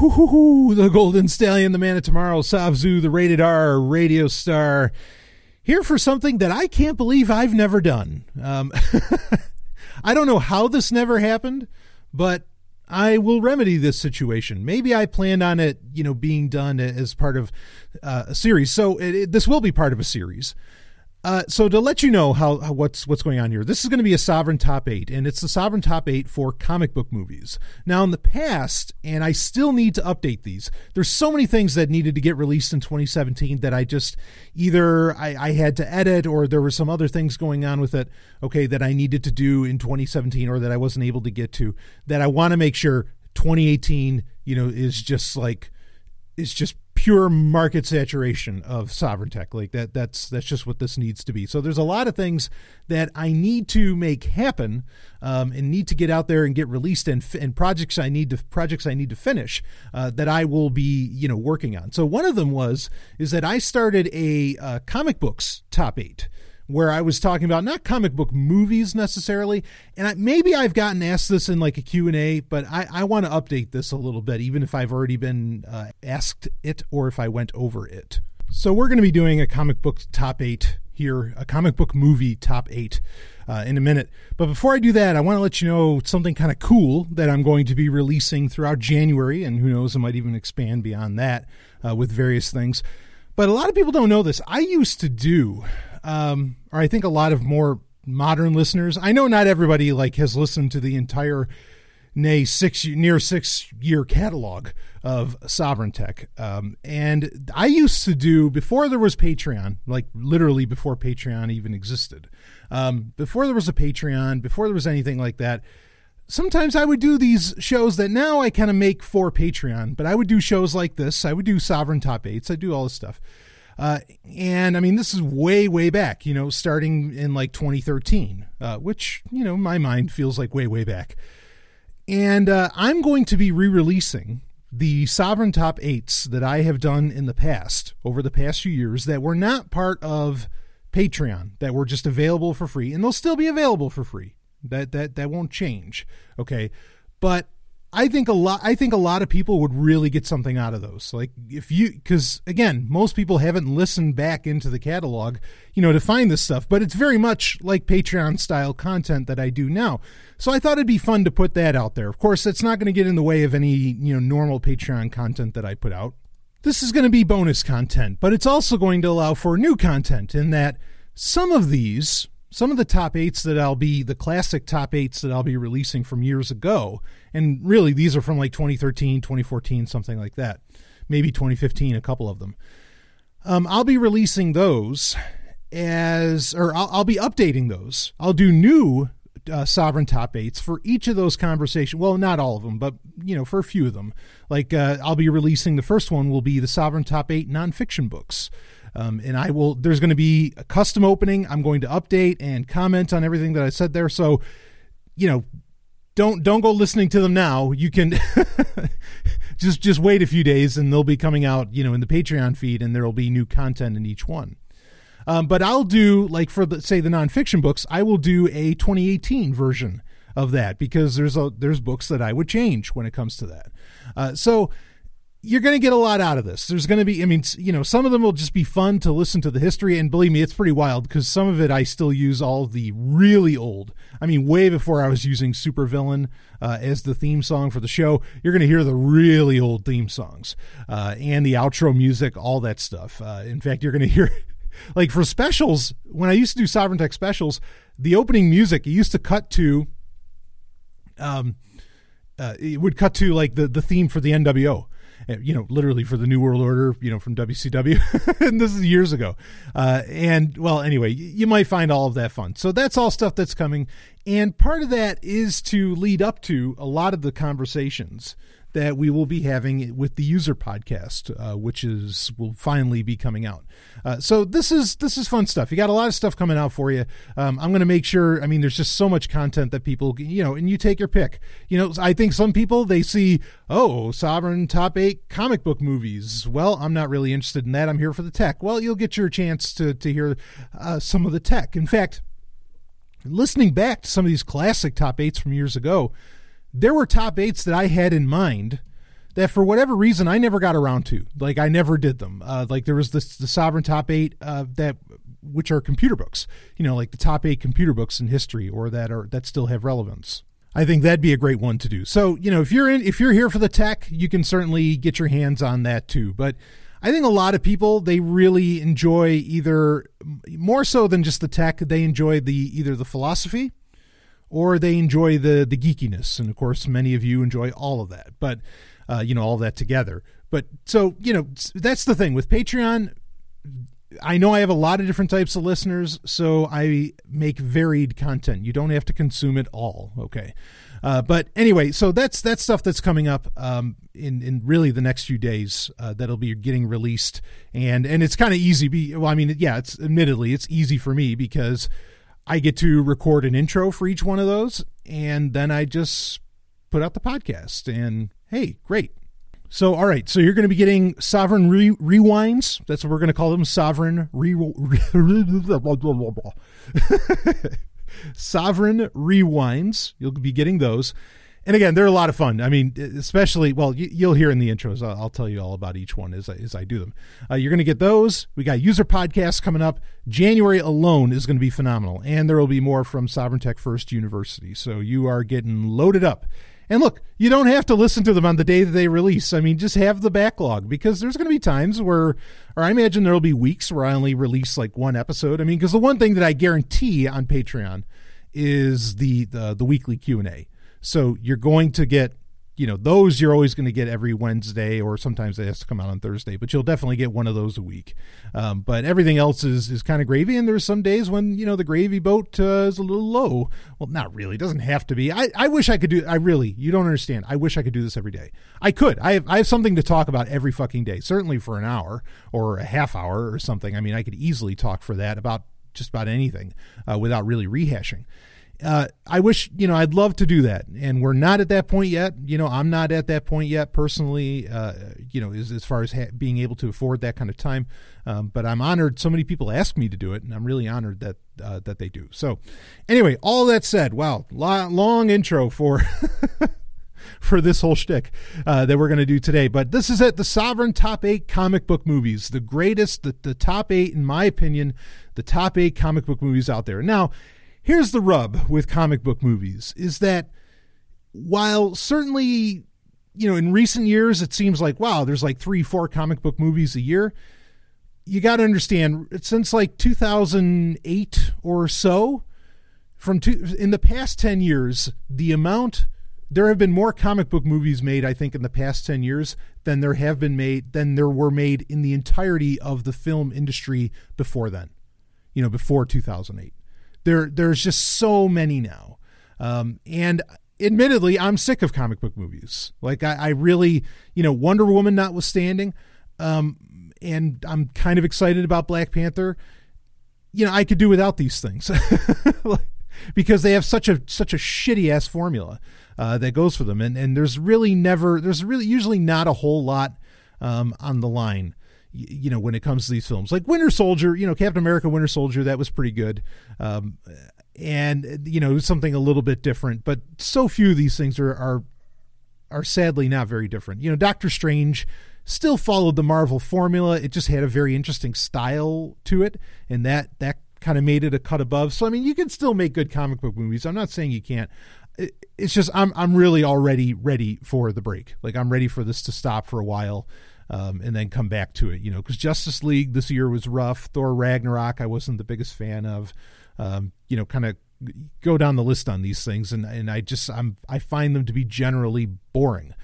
The Golden Stallion, the Man of Tomorrow, Savzu, the Rated R radio star, here for something that I can't believe I've never done. Um, I don't know how this never happened, but I will remedy this situation. Maybe I planned on it, you know, being done as part of uh, a series. So it, it, this will be part of a series. Uh, so to let you know how, how, what's what's going on here, this is going to be a sovereign top eight, and it's the sovereign top eight for comic book movies. Now, in the past, and I still need to update these. There's so many things that needed to get released in 2017 that I just either I, I had to edit or there were some other things going on with it. Okay, that I needed to do in 2017 or that I wasn't able to get to. That I want to make sure 2018, you know, is just like is just pure market saturation of sovereign tech. Like that that's that's just what this needs to be. So there's a lot of things that i need to make happen um, and need to get out there and get released and, and projects i need to projects i need to finish uh, that i will be you know working on. So one of them was is that i started a uh, comic books top eight where I was talking about not comic book movies necessarily, and I, maybe I've gotten asked this in like a Q&A, but I, I want to update this a little bit, even if I've already been uh, asked it or if I went over it. So we're going to be doing a comic book top eight here, a comic book movie top eight uh, in a minute. But before I do that, I want to let you know something kind of cool that I'm going to be releasing throughout January, and who knows, I might even expand beyond that uh, with various things. But a lot of people don't know this. I used to do um, or I think a lot of more modern listeners. I know not everybody like has listened to the entire, nay six near six year catalog of Sovereign Tech. Um, and I used to do before there was Patreon, like literally before Patreon even existed. Um, before there was a Patreon, before there was anything like that. Sometimes I would do these shows that now I kind of make for Patreon, but I would do shows like this. I would do Sovereign Top Eights. I do all this stuff. Uh, and I mean, this is way, way back, you know, starting in like 2013, uh, which, you know, my mind feels like way, way back. And uh, I'm going to be re releasing the Sovereign Top 8s that I have done in the past, over the past few years, that were not part of Patreon, that were just available for free, and they'll still be available for free. That that that won't change. Okay. But I think a lot I think a lot of people would really get something out of those. Like if you cuz again, most people haven't listened back into the catalog, you know, to find this stuff, but it's very much like Patreon style content that I do now. So I thought it'd be fun to put that out there. Of course, it's not going to get in the way of any, you know, normal Patreon content that I put out. This is going to be bonus content, but it's also going to allow for new content in that some of these some of the top eights that I'll be the classic top eights that I'll be releasing from years ago. And really, these are from like 2013, 2014, something like that. Maybe 2015, a couple of them. Um, I'll be releasing those as, or I'll, I'll be updating those. I'll do new uh, sovereign top eights for each of those conversations. Well, not all of them, but you know, for a few of them. Like uh, I'll be releasing the first one will be the sovereign top eight nonfiction books. Um, and I will. There's going to be a custom opening. I'm going to update and comment on everything that I said there. So, you know, don't don't go listening to them now. You can just just wait a few days, and they'll be coming out. You know, in the Patreon feed, and there will be new content in each one. Um, but I'll do like for the say the nonfiction books, I will do a 2018 version of that because there's a there's books that I would change when it comes to that. Uh, so you're going to get a lot out of this. There's going to be, I mean, you know, some of them will just be fun to listen to the history. And believe me, it's pretty wild because some of it I still use all the really old. I mean, way before I was using Supervillain uh, as the theme song for the show, you're going to hear the really old theme songs uh, and the outro music, all that stuff. Uh, in fact, you're going to hear, like for specials, when I used to do Sovereign Tech specials, the opening music, it used to cut to, um, uh, it would cut to like the, the theme for the NWO you know, literally for the New World Order, you know, from WCW. and this is years ago. Uh, and well, anyway, you might find all of that fun. So that's all stuff that's coming. And part of that is to lead up to a lot of the conversations that we will be having with the user podcast, uh, which is will finally be coming out. Uh, so this is this is fun stuff. You got a lot of stuff coming out for you. Um, I'm going to make sure. I mean, there's just so much content that people, you know, and you take your pick. You know, I think some people they see, oh, Sovereign top eight comic book movies. Well, I'm not really interested in that. I'm here for the tech. Well, you'll get your chance to to hear uh, some of the tech. In fact, listening back to some of these classic top eights from years ago there were top eights that I had in mind that for whatever reason I never got around to. Like I never did them. Uh, like there was this the Sovereign Top Eight uh, that which are computer books. You know, like the top eight computer books in history, or that are that still have relevance. I think that'd be a great one to do. So you know, if you're in if you're here for the tech, you can certainly get your hands on that too. But I think a lot of people they really enjoy either more so than just the tech. They enjoy the either the philosophy or they enjoy the the geekiness, and of course, many of you enjoy all of that. But uh, you know, all that together. But so you know, that's the thing with Patreon. I know I have a lot of different types of listeners, so I make varied content. You don't have to consume it all, okay? Uh, but anyway, so that's that's stuff that's coming up um, in in really the next few days uh, that'll be getting released, and and it's kind of easy. Be well, I mean, yeah, it's admittedly it's easy for me because I get to record an intro for each one of those, and then I just put out the podcast, and hey, great. So, all right. So you're going to be getting Sovereign re- Rewinds. That's what we're going to call them. Sovereign re- Sovereign Rewinds. You'll be getting those. And again, they're a lot of fun. I mean, especially, well, you, will hear in the intros. I'll, I'll, tell you all about each one as I, as I do them. Uh, you're going to get those. We got user podcasts coming up. January alone is going to be phenomenal. And there will be more from Sovereign Tech First University. So you are getting loaded up. And look, you don't have to listen to them on the day that they release. I mean, just have the backlog because there's going to be times where, or I imagine there'll be weeks where I only release like one episode. I mean, because the one thing that I guarantee on Patreon is the the, the weekly Q and A. So you're going to get you know those you're always going to get every wednesday or sometimes it has to come out on thursday but you'll definitely get one of those a week. Um, but everything else is is kind of gravy and there's some days when you know the gravy boat uh, is a little low. Well not really it doesn't have to be. I, I wish i could do i really you don't understand. I wish i could do this every day. I could. I have, I have something to talk about every fucking day certainly for an hour or a half hour or something. I mean i could easily talk for that about just about anything uh, without really rehashing uh, I wish, you know, I'd love to do that. And we're not at that point yet. You know, I'm not at that point yet personally, uh, you know, as, as far as ha- being able to afford that kind of time. Um, but I'm honored so many people ask me to do it, and I'm really honored that uh, that they do. So, anyway, all that said, wow, long, long intro for. for this whole shtick uh, that we're going to do today. But this is it the Sovereign Top 8 comic book movies. The greatest, the, the top eight, in my opinion, the top eight comic book movies out there. Now, here's the rub with comic book movies is that while certainly you know in recent years it seems like wow there's like 3 4 comic book movies a year you got to understand since like 2008 or so from two, in the past 10 years the amount there have been more comic book movies made i think in the past 10 years than there have been made than there were made in the entirety of the film industry before then you know before 2008 there, there's just so many now, um, and admittedly, I'm sick of comic book movies. Like I, I really, you know, Wonder Woman notwithstanding, um, and I'm kind of excited about Black Panther. You know, I could do without these things because they have such a such a shitty ass formula uh, that goes for them, and and there's really never there's really usually not a whole lot um, on the line you know, when it comes to these films, like Winter Soldier, you know, Captain America, Winter Soldier, that was pretty good. Um, and you know, something a little bit different, but so few of these things are, are, are sadly not very different. You know, Doctor Strange still followed the Marvel formula. It just had a very interesting style to it. And that, that kind of made it a cut above. So, I mean, you can still make good comic book movies. I'm not saying you can't. It's just, I'm, I'm really already ready for the break. Like I'm ready for this to stop for a while um, and then come back to it. You know, because Justice League this year was rough. Thor Ragnarok I wasn't the biggest fan of. Um, you know, kind of go down the list on these things, and and I just I'm I find them to be generally boring,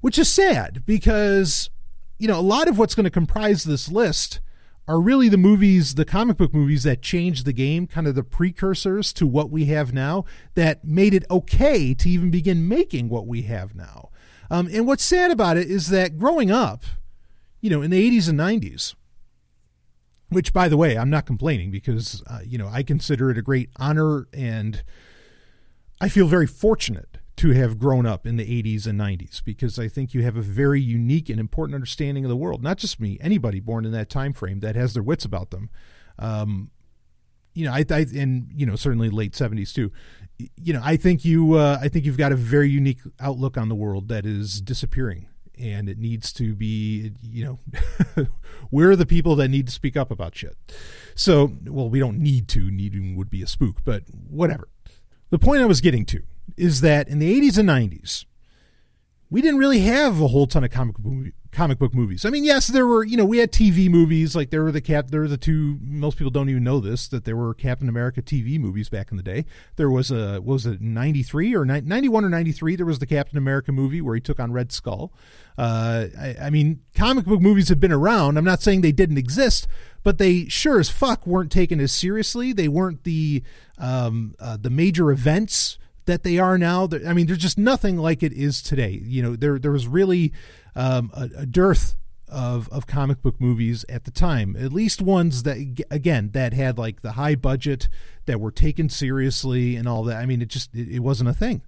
which is sad because you know a lot of what's going to comprise this list are really the movies, the comic book movies that changed the game, kind of the precursors to what we have now, that made it okay to even begin making what we have now. Um, and what's sad about it is that growing up, you know, in the 80s and 90s, which, by the way, I'm not complaining because, uh, you know, I consider it a great honor and I feel very fortunate to have grown up in the 80s and 90s because I think you have a very unique and important understanding of the world. Not just me, anybody born in that time frame that has their wits about them. Um, you know, I, I and you know certainly late 70s too. You know, I think you uh, I think you've got a very unique outlook on the world that is disappearing and it needs to be, you know, we're the people that need to speak up about shit. So, well, we don't need to. Needing would be a spook, but whatever. The point I was getting to is that in the 80s and 90s, we didn't really have a whole ton of comic movie, comic book movies. I mean, yes, there were, you know, we had TV movies like there were the cap there were the two most people don't even know this that there were Captain America TV movies back in the day. There was a was it 93 or 91 or 93 there was the Captain America movie where he took on Red Skull. Uh, I, I mean, comic book movies have been around. I'm not saying they didn't exist, but they sure as fuck weren't taken as seriously. They weren't the um, uh, the major events that they are now. I mean, there's just nothing like it is today. You know, there there was really um, a, a, dearth of of comic book movies at the time. At least ones that again that had like the high budget that were taken seriously and all that. I mean, it just it, it wasn't a thing.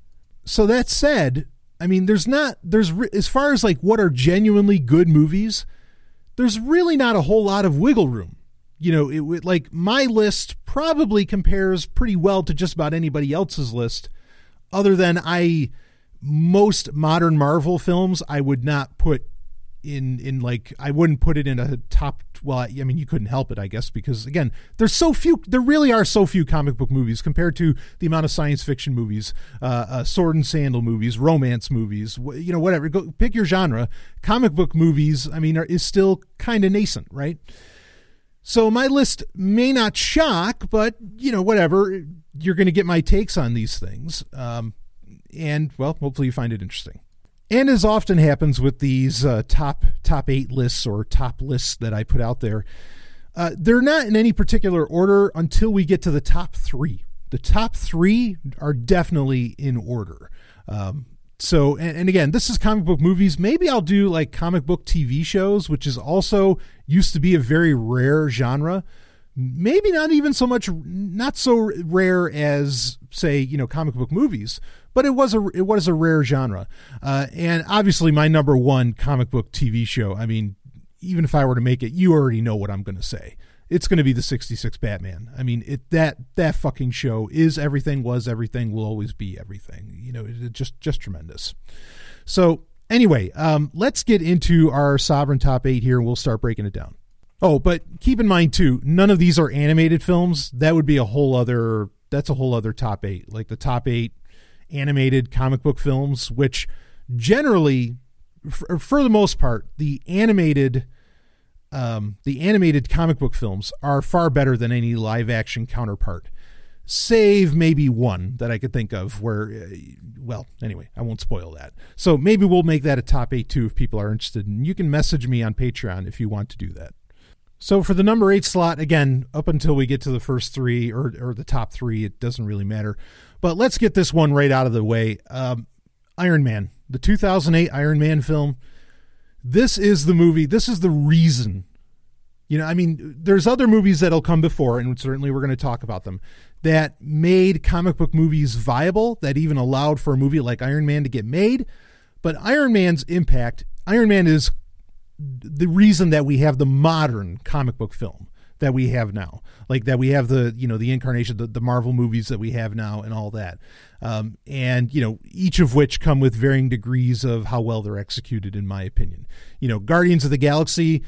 So that said, I mean, there's not there's as far as like what are genuinely good movies. There's really not a whole lot of wiggle room you know, it like my list probably compares pretty well to just about anybody else's list other than I most modern Marvel films I would not put in in like I wouldn't put it in a top well I mean you couldn't help it I guess because again there's so few there really are so few comic book movies compared to the amount of science fiction movies uh, uh, sword and sandal movies romance movies you know whatever. Go pick your genre. Comic book movies I mean are, is still kind of nascent right so my list may not shock but you know whatever you're going to get my takes on these things. Um, and well, hopefully you find it interesting. And as often happens with these uh, top top eight lists or top lists that I put out there, uh, they're not in any particular order until we get to the top three. The top three are definitely in order. Um, so, and, and, again, this is comic book movies. Maybe I'll do like comic book TV shows, which is also used to be a very rare genre. Maybe not even so much not so rare as say you know comic book movies but it was a it was a rare genre. Uh, and obviously my number one comic book tv show i mean even if i were to make it you already know what i'm going to say it's going to be the 66 batman i mean it that that fucking show is everything was everything will always be everything you know it, just just tremendous so anyway um, let's get into our sovereign top eight here and we'll start breaking it down Oh, but keep in mind too, none of these are animated films. That would be a whole other. That's a whole other top eight, like the top eight animated comic book films, which generally, for, for the most part, the animated, um, the animated comic book films are far better than any live action counterpart. Save maybe one that I could think of where, uh, well, anyway, I won't spoil that. So maybe we'll make that a top eight too if people are interested. And you can message me on Patreon if you want to do that. So for the number eight slot, again, up until we get to the first three or, or the top three, it doesn't really matter. But let's get this one right out of the way. Um, Iron Man, the 2008 Iron Man film. This is the movie. This is the reason. You know, I mean, there's other movies that'll come before, and certainly we're going to talk about them, that made comic book movies viable, that even allowed for a movie like Iron Man to get made. But Iron Man's impact, Iron Man is the reason that we have the modern comic book film that we have now. Like that we have the you know the incarnation the, the marvel movies that we have now and all that. Um, and you know each of which come with varying degrees of how well they're executed in my opinion. You know guardians of the galaxy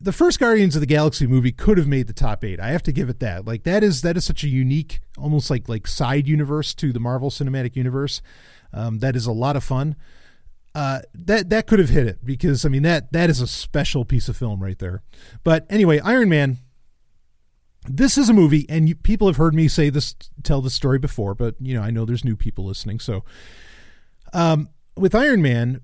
the first guardians of the galaxy movie could have made the top eight. I have to give it that. Like that is that is such a unique almost like like side universe to the marvel cinematic universe. Um, that is a lot of fun. Uh, that that could have hit it because I mean that that is a special piece of film right there. But anyway, Iron Man. This is a movie, and you, people have heard me say this, tell this story before, but you know I know there's new people listening. So, um, with Iron Man,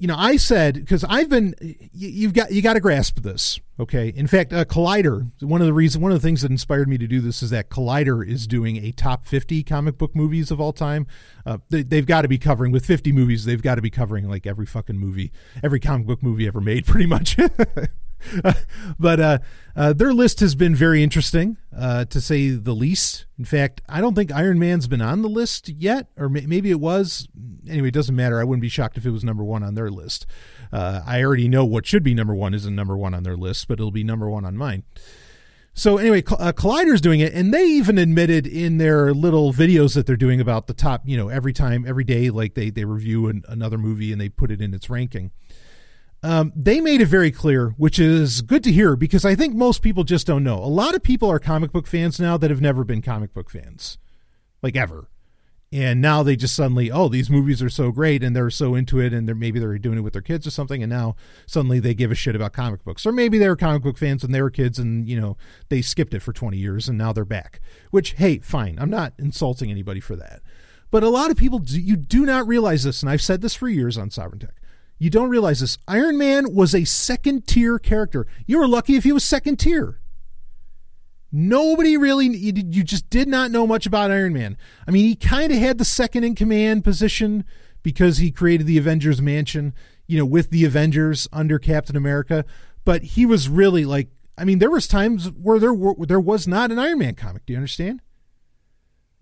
you know, I said because I've been, you, have got you got to grasp this, okay? In fact, uh, Collider, one of the reasons, one of the things that inspired me to do this is that Collider is doing a top fifty comic book movies of all time. Uh, they, have got to be covering with fifty movies. They've got to be covering like every fucking movie, every comic book movie ever made, pretty much. but uh, uh, their list has been very interesting, uh, to say the least. In fact, I don't think Iron Man's been on the list yet, or may- maybe it was. Anyway, it doesn't matter. I wouldn't be shocked if it was number one on their list. Uh, I already know what should be number one isn't number one on their list, but it'll be number one on mine. So anyway, uh, Collider's doing it, and they even admitted in their little videos that they're doing about the top, you know, every time, every day, like they they review an, another movie and they put it in its ranking um, they made it very clear, which is good to hear because I think most people just don't know. A lot of people are comic book fans now that have never been comic book fans, like ever. And now they just suddenly, oh, these movies are so great, and they're so into it, and they're maybe they're doing it with their kids or something, and now suddenly they give a shit about comic books, or maybe they were comic book fans when they were kids, and you know they skipped it for twenty years, and now they're back. Which, hey, fine, I'm not insulting anybody for that, but a lot of people you do not realize this, and I've said this for years on Sovereign Tech you don't realize this. Iron Man was a second tier character. You were lucky if he was second tier. Nobody really, you just did not know much about Iron Man. I mean, he kind of had the second in command position because he created the Avengers Mansion, you know, with the Avengers under Captain America. But he was really like, I mean, there was times where there were, there was not an Iron Man comic. Do you understand?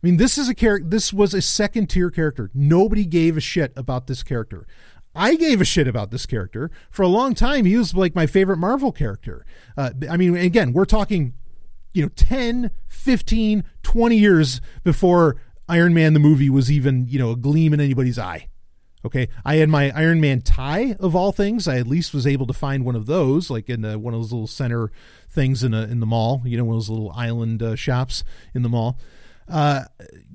I mean, this is a character. This was a second tier character. Nobody gave a shit about this character. I gave a shit about this character for a long time. He was like my favorite Marvel character. Uh, I mean, again, we're talking, you know, 10, 15, 20 years before Iron Man the movie was even, you know, a gleam in anybody's eye. Okay, I had my Iron Man tie of all things. I at least was able to find one of those, like in the, one of those little center things in a, in the mall. You know, one of those little island uh, shops in the mall. Uh,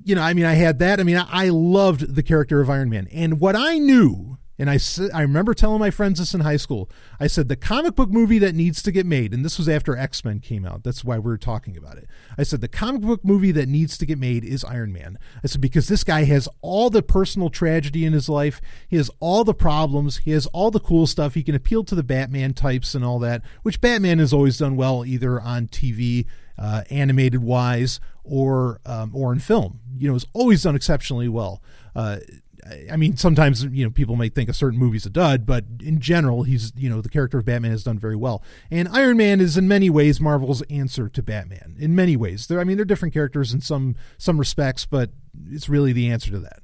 you know, I mean, I had that. I mean, I, I loved the character of Iron Man, and what I knew and I, I remember telling my friends this in high school. I said, the comic book movie that needs to get made, and this was after X Men came out. That's why we are talking about it. I said, the comic book movie that needs to get made is Iron Man. I said, because this guy has all the personal tragedy in his life, he has all the problems, he has all the cool stuff. He can appeal to the Batman types and all that, which Batman has always done well, either on TV, uh, animated wise, or, um, or in film. You know, has always done exceptionally well. Uh, I mean, sometimes you know people may think a certain movie's a dud, but in general, he's you know the character of Batman has done very well. And Iron Man is in many ways Marvel's answer to Batman. In many ways, they're I mean they're different characters in some some respects, but it's really the answer to that,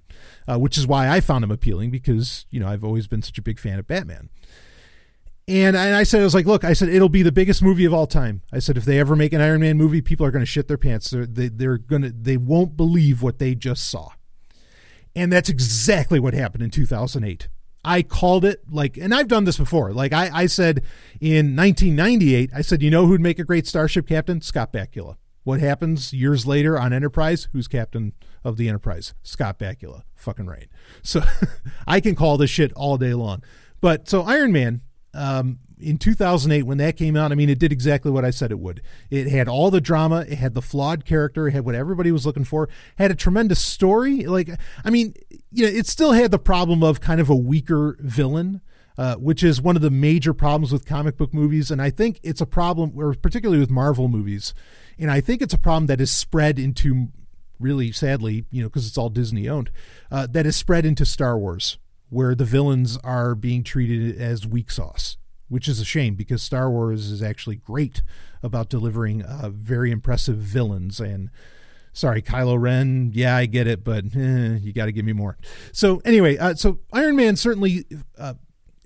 uh, which is why I found him appealing because you know I've always been such a big fan of Batman. And I said, I was like, look, I said, it'll be the biggest movie of all time. I said, if they ever make an Iron Man movie, people are going to shit their pants. They're, they, they're going to, they won't believe what they just saw. And that's exactly what happened in 2008. I called it like, and I've done this before. Like I, I said in 1998, I said, you know who'd make a great starship captain? Scott Bakula. What happens years later on Enterprise? Who's captain of the Enterprise? Scott Bakula. Fucking right. So I can call this shit all day long. But so Iron Man, um, in 2008 when that came out i mean it did exactly what i said it would. It had all the drama it had the flawed character it had what everybody was looking for had a tremendous story like i mean you know it still had the problem of kind of a weaker villain uh, which is one of the major problems with comic book movies and i think it's a problem or particularly with marvel movies and i think it's a problem that is spread into really sadly you know because it's all disney owned uh, that is spread into star wars where the villains are being treated as weak sauce which is a shame because Star Wars is actually great about delivering uh, very impressive villains. And sorry, Kylo Ren, yeah, I get it, but eh, you got to give me more. So anyway, uh, so Iron Man certainly. Uh,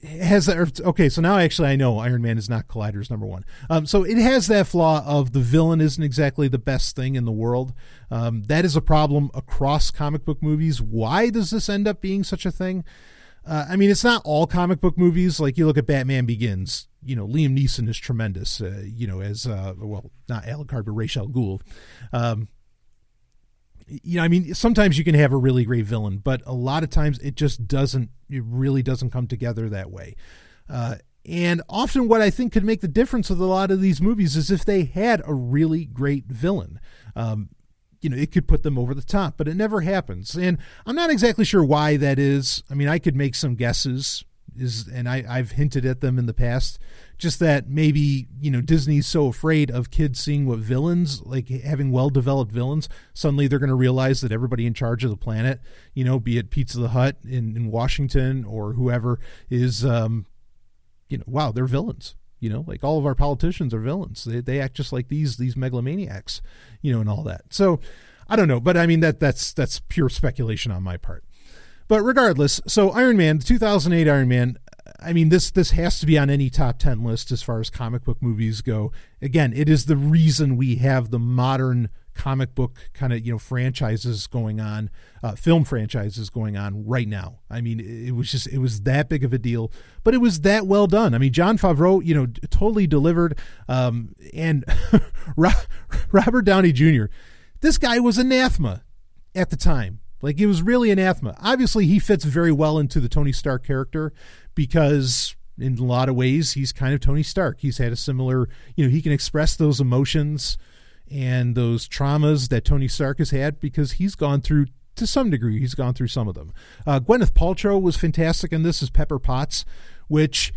has that okay so now actually i know iron man is not collider's number one um, so it has that flaw of the villain isn't exactly the best thing in the world um, that is a problem across comic book movies why does this end up being such a thing uh, I mean, it's not all comic book movies. Like you look at Batman Begins. You know, Liam Neeson is tremendous. Uh, you know, as uh, well, not Alucard, but Ra's al Ghul. Um, you know, I mean, sometimes you can have a really great villain, but a lot of times it just doesn't. It really doesn't come together that way. Uh, and often, what I think could make the difference with a lot of these movies is if they had a really great villain. Um, you know, it could put them over the top, but it never happens. And I'm not exactly sure why that is. I mean, I could make some guesses is and I, I've hinted at them in the past. Just that maybe, you know, Disney's so afraid of kids seeing what villains, like having well developed villains, suddenly they're gonna realize that everybody in charge of the planet, you know, be it Pizza the Hut in, in Washington or whoever, is um, you know, wow, they're villains you know like all of our politicians are villains. They, they act just like these these megalomaniacs you know and all that. So i don't know but i mean that that's that's pure speculation on my part. But regardless so iron man the 2008 iron man i mean this this has to be on any top 10 list as far as comic book movies go. Again it is the reason we have the modern comic book kind of you know franchises going on, uh, film franchises going on right now. I mean, it was just it was that big of a deal, but it was that well done. I mean, Jon Favreau, you know, totally delivered, um, and Robert Downey Jr. This guy was anathema at the time. Like it was really anathema. Obviously, he fits very well into the Tony Stark character because in a lot of ways he's kind of Tony Stark. He's had a similar, you know, he can express those emotions and those traumas that Tony Stark has had because he's gone through to some degree. He's gone through some of them. Uh, Gwyneth Paltrow was fantastic in this as Pepper Potts, which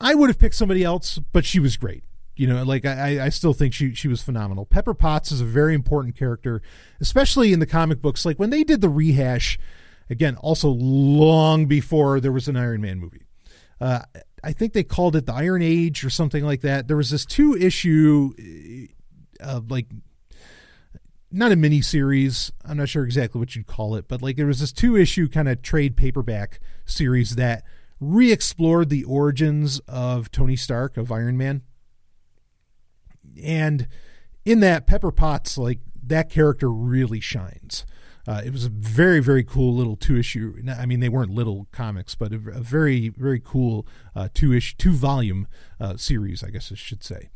I would have picked somebody else, but she was great. You know, like I, I still think she she was phenomenal. Pepper Potts is a very important character, especially in the comic books. Like when they did the rehash, again, also long before there was an Iron Man movie. Uh, I think they called it the Iron Age or something like that. There was this two issue, uh, like not a mini series. I'm not sure exactly what you'd call it, but like there was this two issue kind of trade paperback series that re-explored the origins of Tony Stark of Iron Man and in that Pepper Potts, like that character really shines. Uh, it was a very very cool little two issue. I mean, they weren't little comics, but a, very very cool uh, two issue two volume uh, series, I guess I should say.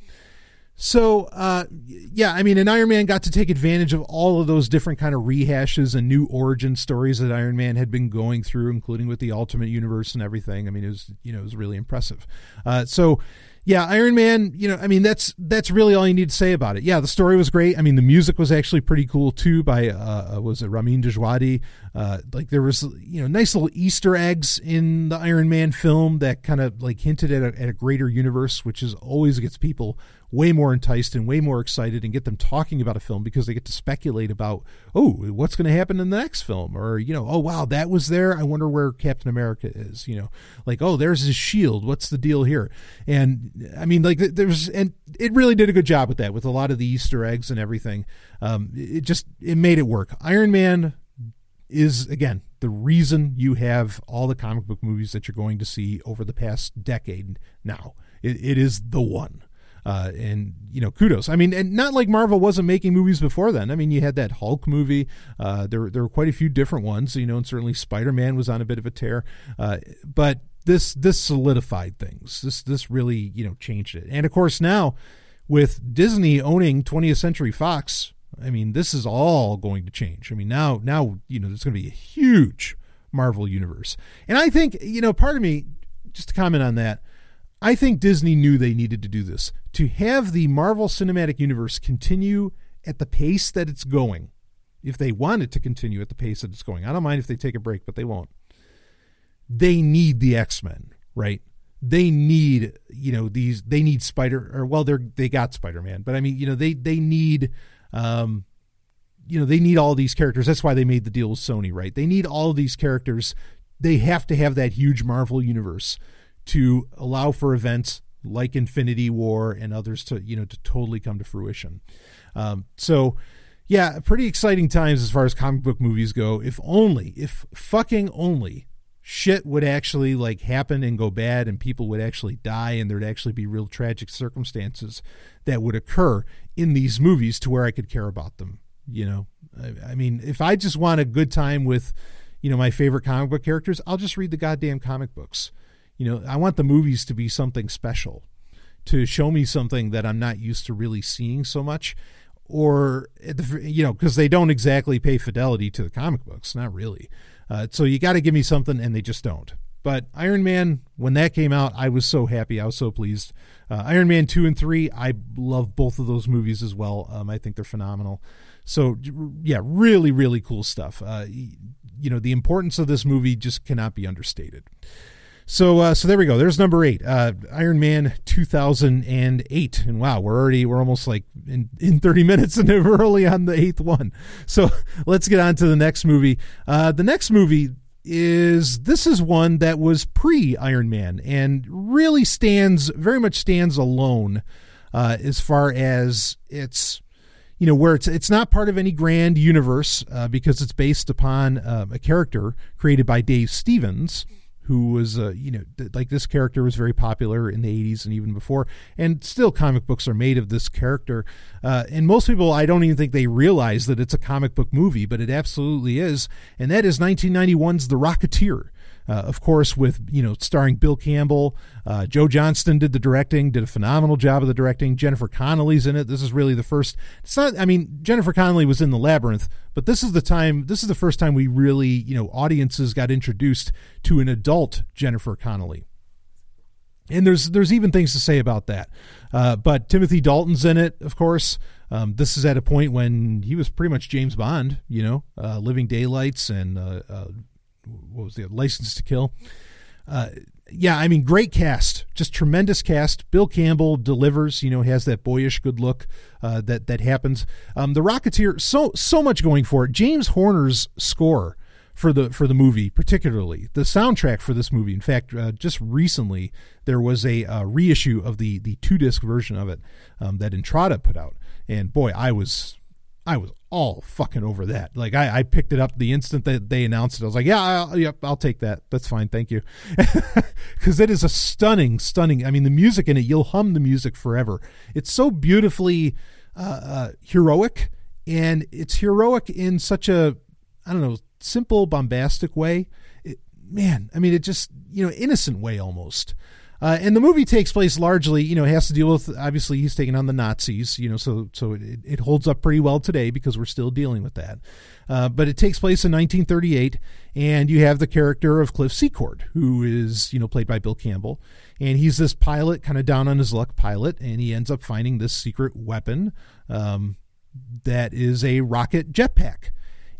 So uh, yeah, I mean, and Iron Man got to take advantage of all of those different kind of rehashes and new origin stories that Iron Man had been going through, including with the Ultimate Universe and everything. I mean, it was you know it was really impressive. Uh, so yeah, Iron Man, you know, I mean that's that's really all you need to say about it. Yeah, the story was great. I mean, the music was actually pretty cool too by uh, was it Ramin Djawadi? Uh, like there was you know nice little Easter eggs in the Iron Man film that kind of like hinted at a, at a greater universe, which is always gets people way more enticed and way more excited and get them talking about a film because they get to speculate about oh what's going to happen in the next film? Or you know oh wow that was there. I wonder where captain america is you know. Like oh there's his shield. What's the deal here? And i mean like there's and it really did a good job with that with a lot of the easter eggs and everything. Um, it just it made it work. Iron man is again the reason you have all the comic book movies that you're going to see over the past decade now. It, it is the one uh, and you know, kudos. I mean, and not like Marvel wasn't making movies before then. I mean, you had that Hulk movie. Uh, there there were quite a few different ones. You know, and certainly Spider Man was on a bit of a tear. Uh, but this this solidified things. This this really you know changed it. And of course now with Disney owning 20th Century Fox, I mean, this is all going to change. I mean, now now you know there's going to be a huge Marvel universe. And I think, you know, part of me just to comment on that, I think Disney knew they needed to do this. To have the Marvel Cinematic Universe continue at the pace that it's going, if they want it to continue at the pace that it's going, I don't mind if they take a break, but they won't. They need the X Men, right? They need, you know, these. They need Spider, or well, they're they got Spider Man, but I mean, you know, they they need, um, you know, they need all these characters. That's why they made the deal with Sony, right? They need all these characters. They have to have that huge Marvel universe to allow for events like Infinity War and others to you know to totally come to fruition. Um, so yeah, pretty exciting times as far as comic book movies go. If only, if fucking only shit would actually like happen and go bad and people would actually die and there'd actually be real tragic circumstances that would occur in these movies to where I could care about them. You know, I, I mean, if I just want a good time with, you know, my favorite comic book characters, I'll just read the goddamn comic books. You know, I want the movies to be something special, to show me something that I'm not used to really seeing so much, or you know, because they don't exactly pay fidelity to the comic books, not really. Uh, so you got to give me something, and they just don't. But Iron Man, when that came out, I was so happy. I was so pleased. Uh, Iron Man 2 and 3, I love both of those movies as well. Um, I think they're phenomenal. So, yeah, really, really cool stuff. Uh, you know, the importance of this movie just cannot be understated. So uh, so there we go. There's number eight, uh, Iron Man 2008, and wow, we're already we're almost like in in 30 minutes, and we're early on the eighth one. So let's get on to the next movie. Uh, the next movie is this is one that was pre Iron Man and really stands very much stands alone uh, as far as its you know where it's it's not part of any grand universe uh, because it's based upon uh, a character created by Dave Stevens who was, uh, you know, like this character was very popular in the 80s and even before. And still, comic books are made of this character. Uh, and most people, I don't even think they realize that it's a comic book movie, but it absolutely is. And that is 1991's The Rocketeer. Uh, of course, with you know starring Bill Campbell, uh, Joe Johnston did the directing, did a phenomenal job of the directing. Jennifer Connelly's in it. This is really the first. It's not. I mean, Jennifer Connelly was in the Labyrinth, but this is the time. This is the first time we really you know audiences got introduced to an adult Jennifer Connelly. And there's there's even things to say about that, uh, but Timothy Dalton's in it, of course. Um, this is at a point when he was pretty much James Bond, you know, uh, Living Daylights and uh, uh, what was the License to Kill. Uh, yeah, I mean, great cast, just tremendous cast. Bill Campbell delivers. You know, has that boyish good look uh, that that happens. Um, the Rocketeer, so so much going for it. James Horner's score for the for the movie, particularly the soundtrack for this movie. In fact, uh, just recently there was a uh, reissue of the the two disc version of it um, that Intrada put out, and boy, I was I was all fucking over that. Like I, I picked it up the instant that they announced it. I was like, yeah, I'll, yep, I'll take that. That's fine, thank you. Because it is a stunning, stunning. I mean, the music in it, you'll hum the music forever. It's so beautifully uh, uh, heroic, and it's heroic in such a, I don't know, simple, bombastic way. It, man, I mean, it just you know, innocent way almost. Uh, and the movie takes place largely, you know, has to deal with obviously he's taking on the Nazis, you know, so so it, it holds up pretty well today because we're still dealing with that. Uh, but it takes place in 1938, and you have the character of Cliff Secord, who is you know played by Bill Campbell, and he's this pilot, kind of down on his luck pilot, and he ends up finding this secret weapon um, that is a rocket jetpack.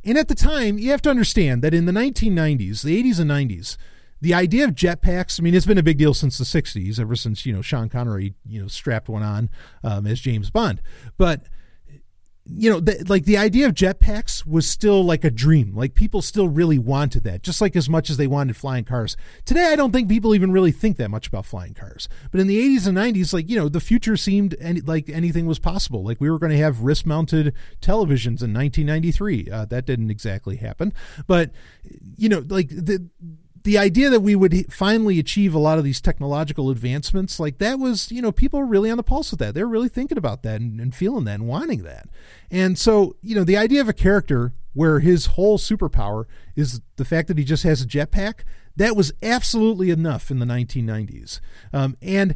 And at the time, you have to understand that in the 1990s, the 80s and 90s, the idea of jetpacks, I mean, it's been a big deal since the 60s, ever since, you know, Sean Connery, you know, strapped one on um, as James Bond. But, you know, the, like the idea of jetpacks was still like a dream. Like people still really wanted that, just like as much as they wanted flying cars. Today, I don't think people even really think that much about flying cars. But in the 80s and 90s, like, you know, the future seemed any, like anything was possible. Like we were going to have wrist mounted televisions in 1993. Uh, that didn't exactly happen. But, you know, like the, the idea that we would finally achieve a lot of these technological advancements, like that was, you know, people were really on the pulse with that. They're really thinking about that and, and feeling that and wanting that. And so, you know, the idea of a character where his whole superpower is the fact that he just has a jetpack, that was absolutely enough in the 1990s. Um, and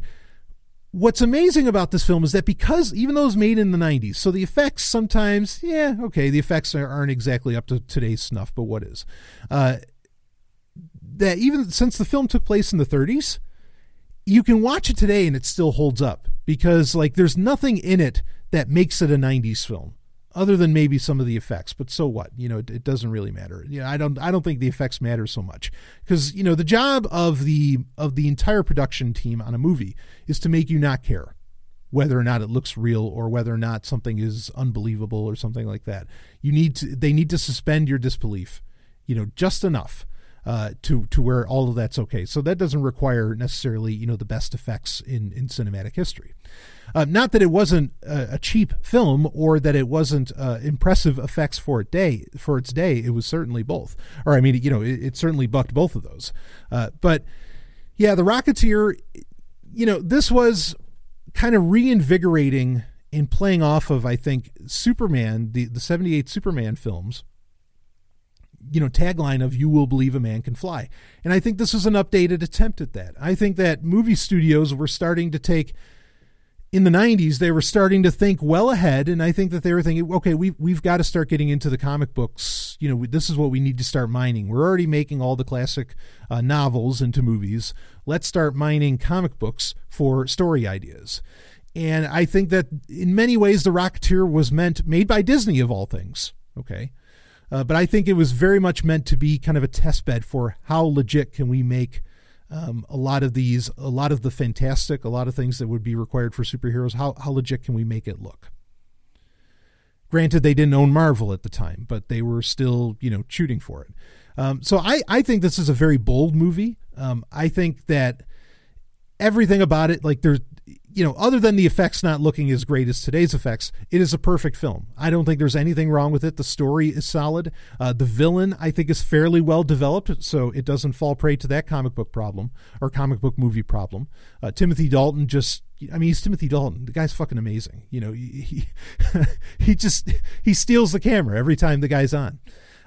what's amazing about this film is that because even though it was made in the 90s, so the effects sometimes, yeah, okay, the effects aren't exactly up to today's snuff, but what is? Uh, that even since the film took place in the 30s, you can watch it today and it still holds up because like there's nothing in it that makes it a 90s film other than maybe some of the effects but so what? You know it, it doesn't really matter. You know i don't i don't think the effects matter so much because you know the job of the of the entire production team on a movie is to make you not care whether or not it looks real or whether or not something is unbelievable or something like that. You need to they need to suspend your disbelief you know just enough uh, to to where all of that's okay. So that doesn't require necessarily you know the best effects in in cinematic history. Uh, not that it wasn't a, a, cheap film or that it wasn't uh, impressive effects for day. For its day, it was certainly both. Or I mean, you know, it, it certainly bucked both of those. Uh, but yeah, the Rocketeer. You know, this was kind of reinvigorating in playing off of I think Superman, the the '78 Superman films you know tagline of "You will believe a man can fly," and I think this is an updated attempt at that. I think that movie studios were starting to take in the 90s they were starting to think well ahead and i think that they were thinking okay we, we've got to start getting into the comic books. You know this is what we need to start mining. We're already making all the classic uh, novels into movies. Let's start mining comic books for story ideas. And i think that in many ways the rocketeer was meant made by disney of all things okay uh, but I think it was very much meant to be kind of a test bed for how legit can we make um, a lot of these, a lot of the fantastic, a lot of things that would be required for superheroes. How how legit can we make it look? Granted, they didn't own Marvel at the time, but they were still you know shooting for it. Um, so I I think this is a very bold movie. Um, I think that everything about it, like there's you know, other than the effects not looking as great as today's effects, it is a perfect film. I don't think there's anything wrong with it. The story is solid. Uh, the villain, I think, is fairly well developed, so it doesn't fall prey to that comic book problem or comic book movie problem. Uh, Timothy Dalton just, I mean, he's Timothy Dalton. The guy's fucking amazing. You know, he, he, he just, he steals the camera every time the guy's on.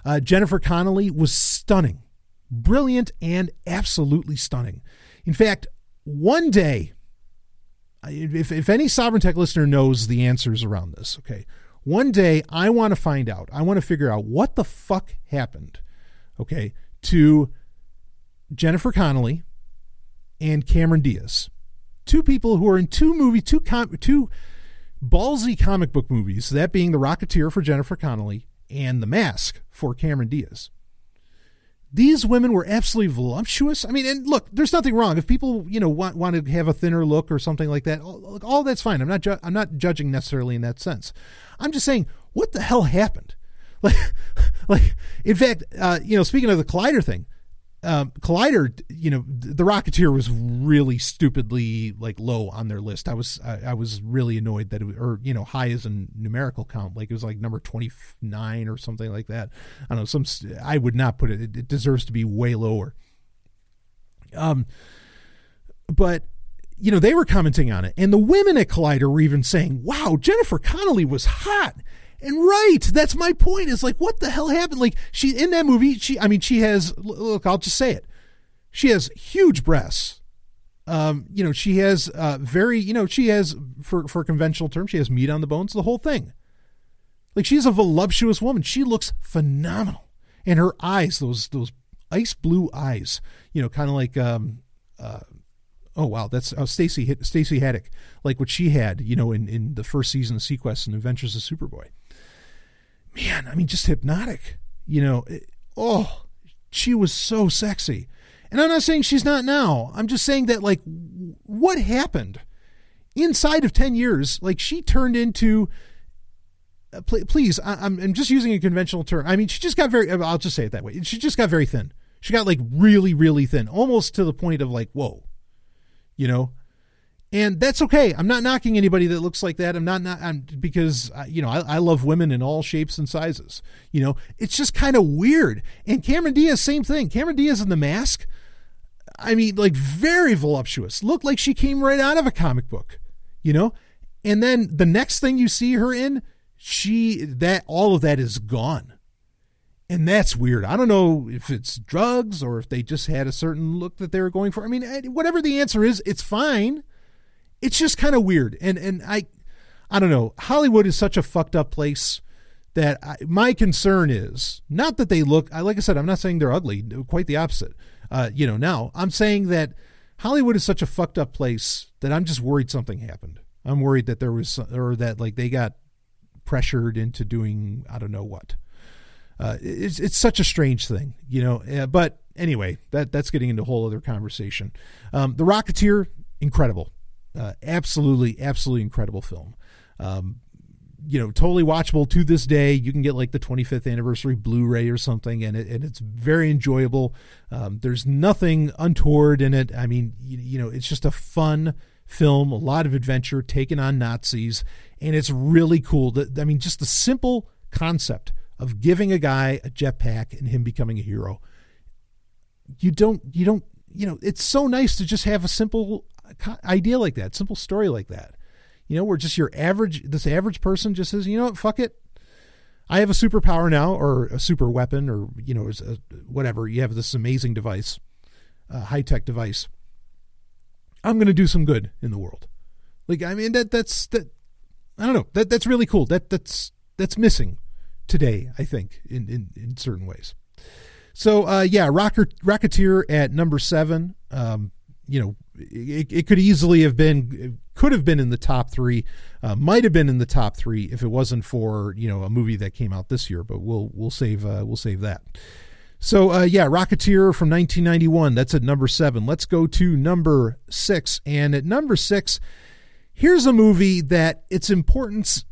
Uh, Jennifer Connelly was stunning, brilliant, and absolutely stunning. In fact, one day, if, if any Sovereign Tech listener knows the answers around this, okay, one day I want to find out. I want to figure out what the fuck happened, okay, to Jennifer Connelly and Cameron Diaz, two people who are in two movie, two com- two ballsy comic book movies. That being The Rocketeer for Jennifer Connelly and The Mask for Cameron Diaz these women were absolutely voluptuous. I mean, and look, there's nothing wrong if people, you know, want want to have a thinner look or something like that. All, all that's fine. I'm not ju- I'm not judging necessarily in that sense. I'm just saying, what the hell happened? Like, like in fact, uh, you know, speaking of the Collider thing, um, Collider, you know, the Rocketeer was really stupidly like low on their list. I was I, I was really annoyed that it was, or you know, high as a numerical count, like it was like number twenty nine or something like that. I don't know. Some I would not put it. It, it deserves to be way lower. Um, but you know, they were commenting on it, and the women at Collider were even saying, "Wow, Jennifer Connelly was hot." And right, that's my point. Is like, what the hell happened? Like, she in that movie, she, I mean, she has. Look, I'll just say it. She has huge breasts. Um, you know, she has uh, very, you know, she has for for conventional terms, she has meat on the bones, the whole thing. Like, she's a voluptuous woman. She looks phenomenal, and her eyes, those those ice blue eyes, you know, kind of like um, uh, oh wow, that's uh, Stacy Stacy Haiduk, like what she had, you know, in in the first season of SeaQuest and Adventures of Superboy man, I mean, just hypnotic. You know, it, oh, she was so sexy. And I'm not saying she's not now. I'm just saying that, like, what happened inside of 10 years? Like, she turned into. Uh, pl- please, I'm just using a conventional term. I mean, she just got very, I'll just say it that way. She just got very thin. She got like really, really thin, almost to the point of like, whoa, you know? And that's okay. I'm not knocking anybody that looks like that. I'm not, not I'm, because uh, you know I, I, love women in all shapes and sizes. You know, it's just kind of weird. And Cameron Diaz, same thing. Cameron Diaz in the mask. I mean, like very voluptuous. Looked like she came right out of a comic book. You know, and then the next thing you see her in, she that all of that is gone. And that's weird. I don't know if it's drugs or if they just had a certain look that they were going for. I mean, eh, whatever the answer is, it's fine it's just kind of weird. And and I I don't know. Hollywood is such a fucked up place that I, my concern is not that they look. Like I said, I'm not saying they're ugly. Quite the opposite. Uh, you know, now I'm saying that Hollywood is such a fucked up place that I'm just worried something happened. I'm worried that there was or that like they got pressured into doing I don't know what. Uh, it's it's such a strange thing, you know. Uh, but anyway, that that's getting into a whole other conversation. Um, the Rocketeer, incredible. Uh, absolutely, absolutely incredible film. Um, you know, totally watchable to this day. You can get like the 25th anniversary Blu-ray or something, and it, and it's very enjoyable. Um, there's nothing untoward in it. I mean, you, you know, it's just a fun film, a lot of adventure, taking on Nazis, and it's really cool. That I mean, just the simple concept of giving a guy a jetpack and him becoming a hero. You don't, you don't, you know, it's so nice to just have a simple idea like that, simple story like that. You know, where just your average, this average person just says, you know what, fuck it. I have a superpower now, or a super weapon, or you know, whatever. You have this amazing device, a high tech device. I'm going to do some good in the world. Like, I mean, that that's that. I don't know. That that's really cool. That that's that's missing today. I think in in in certain ways. So uh, yeah, Rocker, Rocketeer at number seven. Um, you know, it, it, could easily have been could have been in the top three uh, might have been in the top three if it wasn't for you know a movie that came out this year but we'll we'll save uh, we'll save that. So uh, yeah rocketeer from 1991 that's at number seven. Let's go to number six. And at number six here's a movie that its importance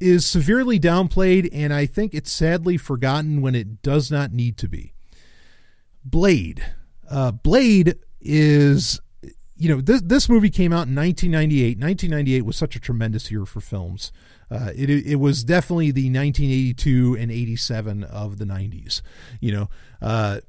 is severely downplayed and i think it's sadly forgotten when it does not need to be. Blade. Uh, blade is you know, this this movie came out in 1998. 1998 was such a tremendous year for films. Uh, it it was definitely the 1982 and 87 of the 90s. You know, uh,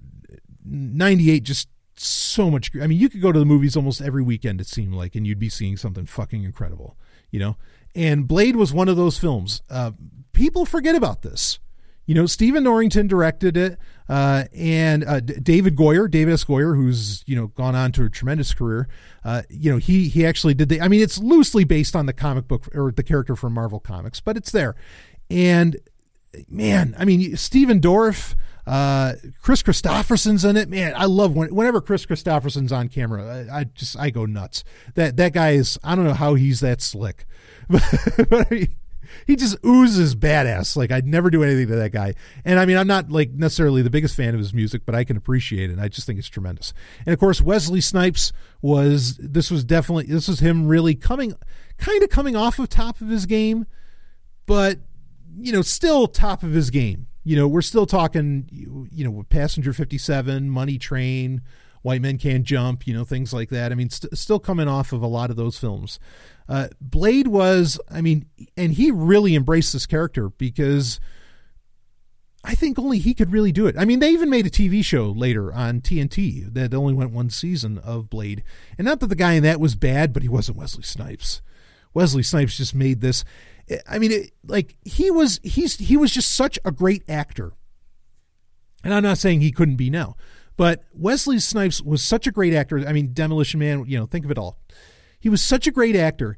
98 just so much. I mean, you could go to the movies almost every weekend. It seemed like, and you'd be seeing something fucking incredible. You know, and Blade was one of those films. Uh, people forget about this. You know, Stephen Norrington directed it, uh, and uh, David Goyer, David S. Goyer, who's you know gone on to a tremendous career. Uh, you know, he he actually did the. I mean, it's loosely based on the comic book or the character from Marvel Comics, but it's there. And man, I mean, Stephen Dorff, uh, Kris Kristofferson's in it. Man, I love when, whenever Kris Kristofferson's on camera. I, I, just I go nuts. That that guy is. I don't know how he's that slick, but, but I mean, he just oozes badass. Like I'd never do anything to that guy. And I mean, I'm not like necessarily the biggest fan of his music, but I can appreciate it. I just think it's tremendous. And of course, Wesley Snipes was this was definitely this was him really coming kind of coming off of top of his game, but you know, still top of his game. You know, we're still talking you know, Passenger 57, Money Train, White Men Can't Jump, you know, things like that. I mean, st- still coming off of a lot of those films. Uh, Blade was, I mean, and he really embraced this character because I think only he could really do it. I mean, they even made a TV show later on TNT that only went one season of Blade. And not that the guy in that was bad, but he wasn't Wesley Snipes. Wesley Snipes just made this. I mean, it, like he was, he's he was just such a great actor. And I'm not saying he couldn't be now, but Wesley Snipes was such a great actor. I mean, Demolition Man, you know, think of it all. He was such a great actor.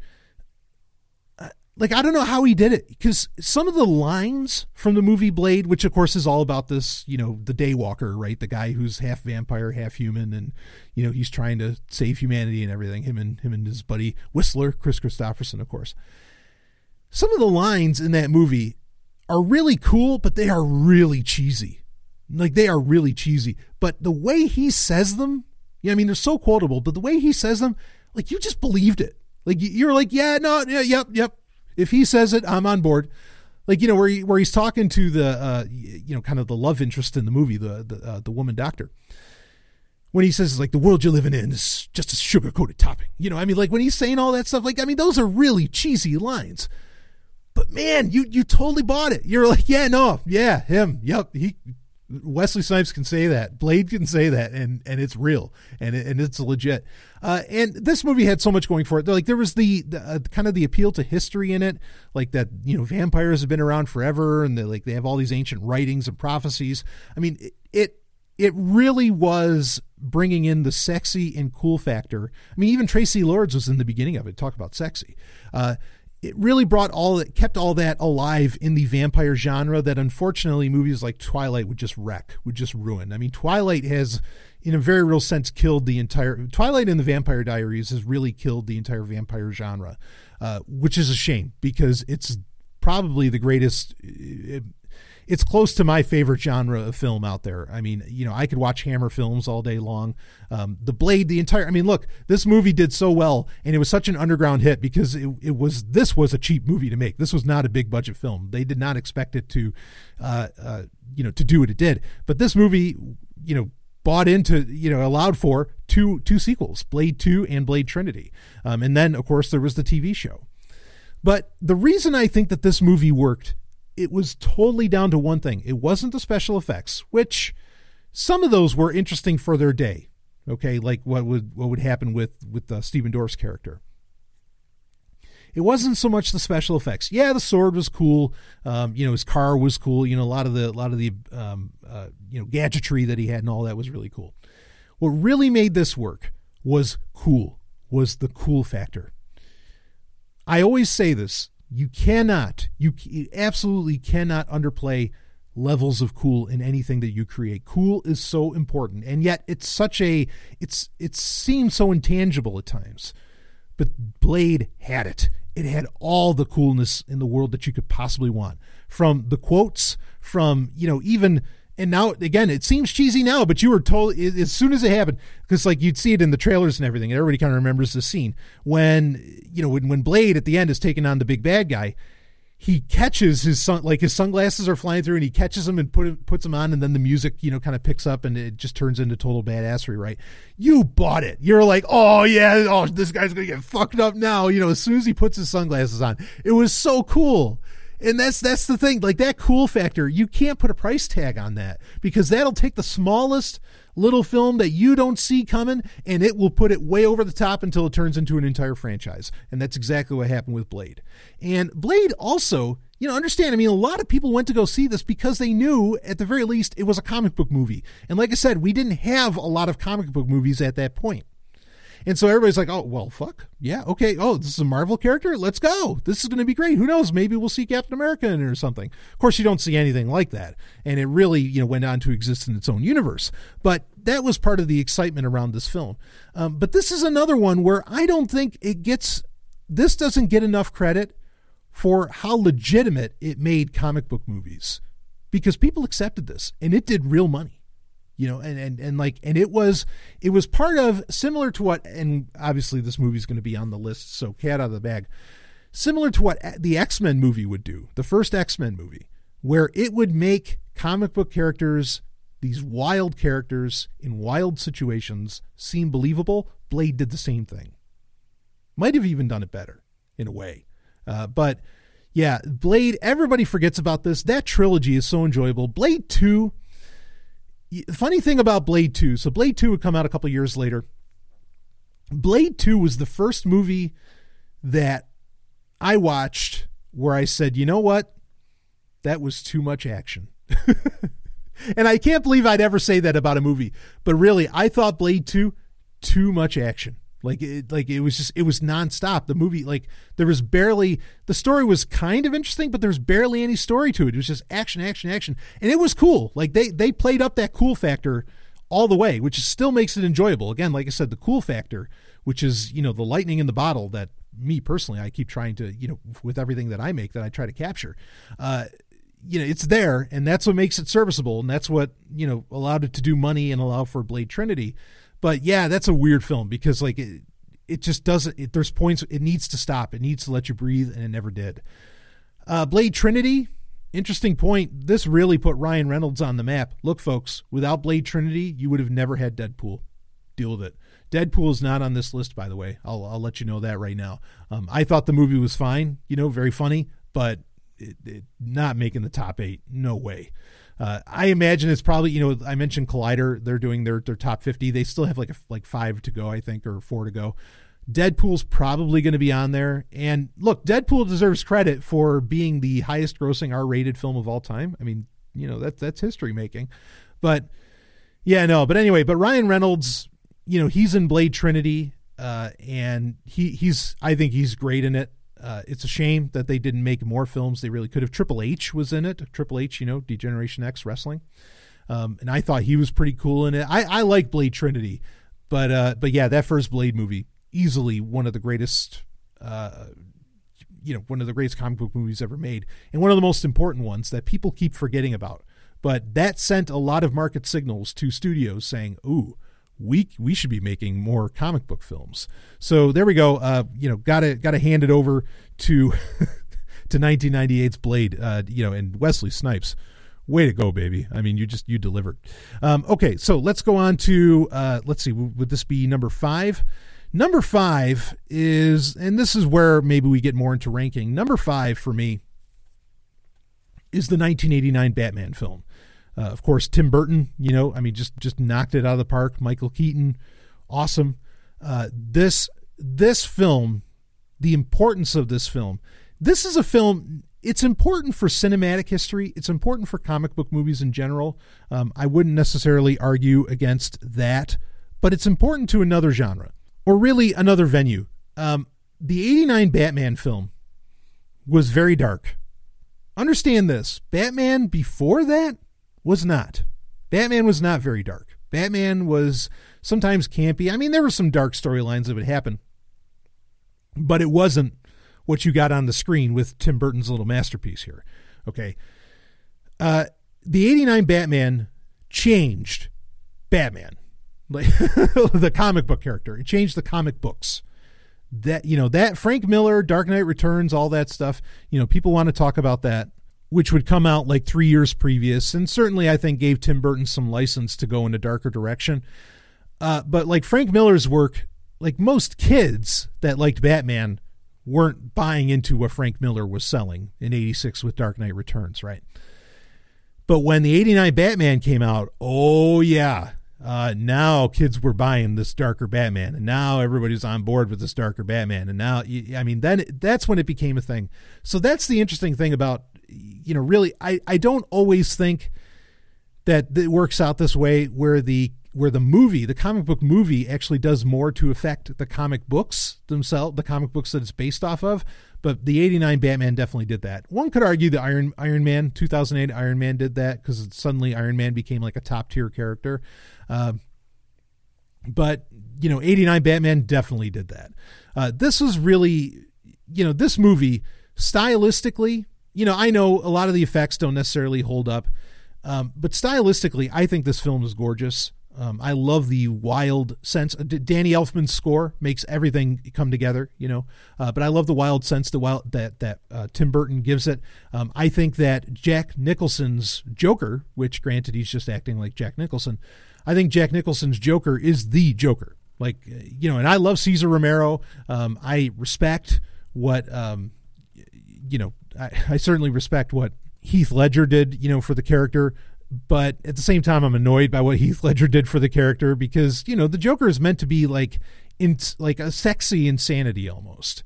Uh, like I don't know how he did it because some of the lines from the movie Blade, which of course is all about this, you know, the Daywalker, right? The guy who's half vampire, half human, and you know he's trying to save humanity and everything. Him and him and his buddy Whistler, Kris Kristofferson, of course. Some of the lines in that movie are really cool, but they are really cheesy. Like they are really cheesy. But the way he says them, yeah, I mean they're so quotable, but the way he says them, like you just believed it. Like you're like, yeah, no, yeah, yep, yep. If he says it, I'm on board. Like you know where he, where he's talking to the uh, you know kind of the love interest in the movie, the the uh, the woman doctor. When he says like the world you're living in is just a sugar coated topping, you know, I mean, like when he's saying all that stuff, like I mean, those are really cheesy lines. But man, you you totally bought it. You're like, yeah, no, yeah, him, yep, he Wesley Snipes can say that. Blade can say that, and and it's real, and and it's legit. Uh, and this movie had so much going for it. Like there was the, the uh, kind of the appeal to history in it, like that you know vampires have been around forever, and they like they have all these ancient writings and prophecies. I mean, it, it it really was bringing in the sexy and cool factor. I mean, even Traci Lords was in the beginning of it. Talk about sexy. Uh, it really brought all that kept all that alive in the vampire genre that unfortunately movies like Twilight would just wreck, would just ruin. I mean, Twilight has in a very real sense killed the entire Twilight and the Vampire Diaries has really killed the entire vampire genre, uh, which is a shame because it's probably the greatest. It, it's close to my favorite genre of film out there. I mean, you know, I could watch Hammer films all day long. Um, the Blade, the entire. I mean, look, this movie did so well, and it was such an underground hit because it, it was. This was a cheap movie to make. This was not a big budget film. They did not expect it to, uh, uh, you know, to do what it did. But this movie, you know, bought into you know allowed for two two sequels blade 2 and blade trinity um, and then of course there was the tv show but the reason i think that this movie worked it was totally down to one thing. It wasn't the special effects, which some of those were interesting for their day. Okay, like what would what would happen with with uh, Stephen Dorff's character. It wasn't so much the special effects. Yeah, the sword was cool. Um, you know, his car was cool. You know, a lot of the a lot of the um, uh, you know gadgetry that he had and all that was really cool. What really made this work was cool. Was the cool factor. I always say this you cannot, you, absolutely cannot underplay levels of cool in anything that you create. Cool is so important, and yet it's such a it's it seems so intangible at times. But Blade had it. It had all the coolness in the world that you could possibly want. From the quotes, from you know even and now again it seems cheesy now but you were told as soon as it happened because like you'd see it in the trailers and everything and everybody kind of remembers the scene. When you know when, when blade at the end is taking on the big bad guy he catches his sun like his sunglasses are flying through and he catches them and put puts them on and then the music you know kind of picks up and it just turns into total badassery right? You bought it. You're like oh yeah oh this guy's gonna get fucked up now you know as soon as he puts his sunglasses on. It was so cool and that's that's the thing like that cool factor you can't put a price tag on that because that'll take the smallest little film that you don't see coming and it will put it way over the top until it turns into an entire franchise. And that's exactly what happened with Blade. And Blade also, you know, understand, I mean, a lot of people went to go see this because they knew at the very least it was a comic book movie. And like I said, we didn't have a lot of comic book movies at that point. And so everybody's like, oh, well, fuck. Yeah, okay. Oh, this is a Marvel character? Let's go. This is going to be great. Who knows? Maybe we'll see Captain America in it or something. Of course, you don't see anything like that. And it really, you know, went on to exist in its own universe. But that was part of the excitement around this film. Um, but this is another one where I don't think it gets, this doesn't get enough credit for how legitimate it made comic book movies because people accepted this and it did real money you know and, and and like and it was it was part of similar to what and obviously this movie's going to be on the list so cat out of the bag. Similar to what the x-men movie would do the first x-men movie where it would make comic book characters these wild characters in wild situations seem believable. Blade did the same thing. Might have even done it better in a way. Uh, but yeah blade everybody forgets about this. That trilogy is so enjoyable. Blade 2 funny thing about Blade 2, so Blade 2 would come out a couple years later. Blade 2 was the first movie that I watched where I said, you know what? That was too much action. and I can't believe I'd ever say that about a movie. But really, I thought Blade 2, too much action. Like it, like it was just it was nonstop. The movie, like there was barely the story was kind of interesting, but there was barely any story to it. It was just action, action, action, and it was cool. Like they they played up that cool factor all the way, which still makes it enjoyable. Again, like I said, the cool factor, which is you know the lightning in the bottle that me personally I keep trying to you know with everything that I make that I try to capture. Uh, you know it's there and that's what makes it serviceable and that's what you know allowed it to do money and allow for blade trinity but yeah, that's a weird film because like it, it just doesn't. It, there's points it needs to stop. It needs to let you breathe, and it never did. Uh, Blade Trinity, interesting point. This really put Ryan Reynolds on the map. Look, folks, without Blade Trinity, you would have never had Deadpool. Deal with it. Deadpool is not on this list, by the way. I'll, I'll let you know that right now. Um, I thought the movie was fine, you know, very funny, but it, it, not making the top eight. No way. Uh, I imagine it's probably you know I mentioned Collider they're doing their their top 50 they still have like a, like 5 to go I think or 4 to go. Deadpool's probably going to be on there. And look Deadpool deserves credit for being the highest grossing R-rated film of all time. I mean you know that that's history making. But yeah no but anyway but Ryan Reynolds you know he's in Blade Trinity uh, and he he's I think he's great in it uh, it's a shame that they didn't make more films. They really could have. Triple H was in it. Triple H, you know, D-Generation X Wrestling, um, and I thought he was pretty cool in it. I, I like Blade Trinity, but uh, but yeah, that first Blade movie easily one of the greatest. Uh, you know, one of the greatest comic book movies ever made, and one of the most important ones that people keep forgetting about. But that sent a lot of market signals to studios saying, "Ooh, we we should be making more comic book films. So there we go. Uh, you know, gotta gotta hand it over to to 1998's Blade. Uh, you know, and Wesley Snipes. Way to go, baby! I mean, you just you delivered. Um, okay, so let's go on to uh, let's see. Would this be number five? Number five is, and this is where maybe we get more into ranking. Number five for me is the 1989 Batman film. Uh, of course, Tim Burton, you know, I mean, just just knocked it out of the park. Michael Keaton, awesome. Uh, this this film, the importance of this film. This is a film. It's important for cinematic history. It's important for comic book movies in general. Um, I wouldn't necessarily argue against that, but it's important to another genre, or really another venue. Um, the '89 Batman film was very dark. Understand this: Batman before that was not. Batman was not very dark. Batman was sometimes campy. I mean, there were some dark storylines that would happen, but it wasn't what you got on the screen with Tim Burton's little masterpiece here. Okay. Uh, the 89 Batman changed Batman, like the comic book character. It changed the comic books. that you know that Frank Miller, Dark Knight Returns, all that stuff. You know, people want to talk about that, which would come out like three years previous, and certainly I think gave Tim Burton some license to go in a darker direction. Uh, but like Frank Miller's work, like most kids that liked Batman weren't buying into what Frank Miller was selling in 86 with Dark Knight Returns, right? But when the 89 Batman came out, oh yeah, uh, now kids were buying this darker Batman, and now everybody's on board with this darker Batman, and now I mean then that's when it became a thing. So that's the interesting thing about you know really I I don't always think that it works out this way where the where the movie, the comic book movie, actually does more to affect the comic books themselves, the comic books that it's based off of. But the '89 Batman definitely did that. One could argue the Iron Iron Man 2008 Iron Man did that because suddenly Iron Man became like a top tier character. Uh, but you know, '89 Batman definitely did that. Uh, this was really, you know, this movie stylistically. You know, I know a lot of the effects don't necessarily hold up. Um, but stylistically, I think this film is gorgeous. Um, I love the wild sense. Uh, Danny Elfman's score makes everything come together, you know. Uh, but I love the wild sense the wild that that uh, Tim Burton gives it. Um, I think that Jack Nicholson's Joker, which granted he's just acting like Jack Nicholson, I think Jack Nicholson's Joker is the Joker. Like uh, you know, and I love Cesar Romero. Um, I respect what um, you know. I, I certainly respect what Heath Ledger did, you know, for the character but at the same time i'm annoyed by what heath ledger did for the character because you know the joker is meant to be like in like a sexy insanity almost.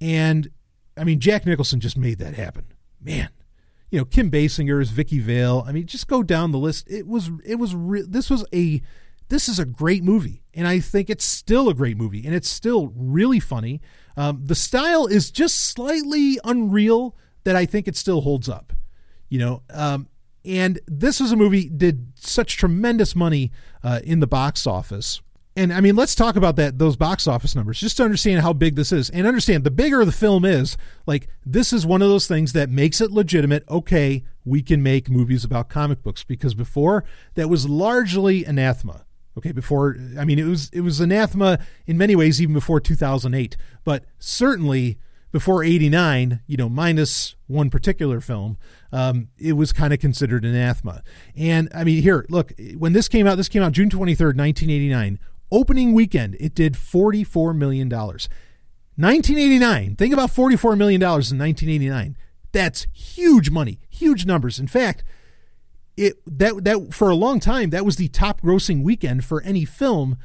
And i mean jack nicholson just made that happen. Man. You know kim Basinger basinger's Vicki Vale. I mean just go down the list. It was it was re- this was a this is a great movie and i think it's still a great movie and it's still really funny. Um, the style is just slightly unreal that i think it still holds up you know um, and this was a movie did such tremendous money uh, in the box office. And I mean, let's talk about that those box office numbers just to understand how big this is. And understand the bigger the film is, like this is one of those things that makes it legitimate. Okay, we can make movies about comic books because before that was largely anathema. Okay, before I mean it was it was anathema in many ways even before 2008, but certainly before 89, you know, minus one particular film, um, it was kind of considered anathema. And I mean, here, look, when this came out, this came out June 23rd, 1989. Opening weekend, it did $44 million. 1989, think about $44 million in 1989. That's huge money, huge numbers. In fact, it that that for a long time that was the top grossing weekend for any film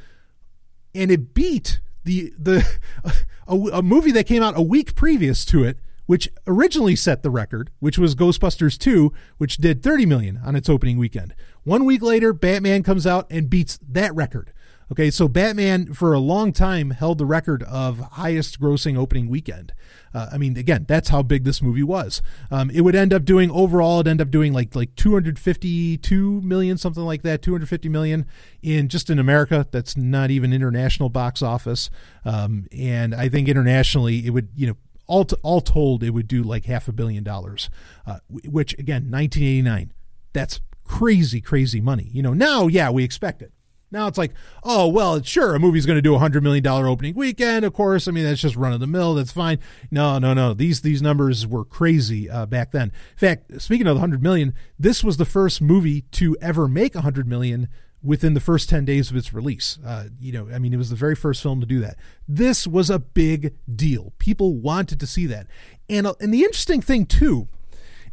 and it beat the the a, a, movie that came out a week previous to it, which originally set the record, which was Ghostbusters 2, which did 30 million on its opening weekend. One week later, Batman comes out and beats that record. Okay, so Batman for a long time held the record of highest grossing opening weekend. Uh, I mean, again, that's how big this movie was. Um, it would end up doing overall, it end up doing like like 252 million, something like that, 250 million in just in America. That's not even international box office. Um, and I think internationally, it would you know all all told, it would do like half a billion dollars, uh, which again, 1989, that's crazy, crazy money. You know, now, yeah, we expect it. Now it's like, oh, well, sure, a movie's going to do a $100 million opening weekend. Of course, I mean, that's just run of the mill. That's fine. No, no, no. These these numbers were crazy uh, back then. In fact, speaking of the 100 million, this was the first movie to ever make a 100 million within the first 10 days of its release. Uh, you know, I mean, it was the very first film to do that. This was a big deal. People wanted to see that. And, uh, and the interesting thing, too,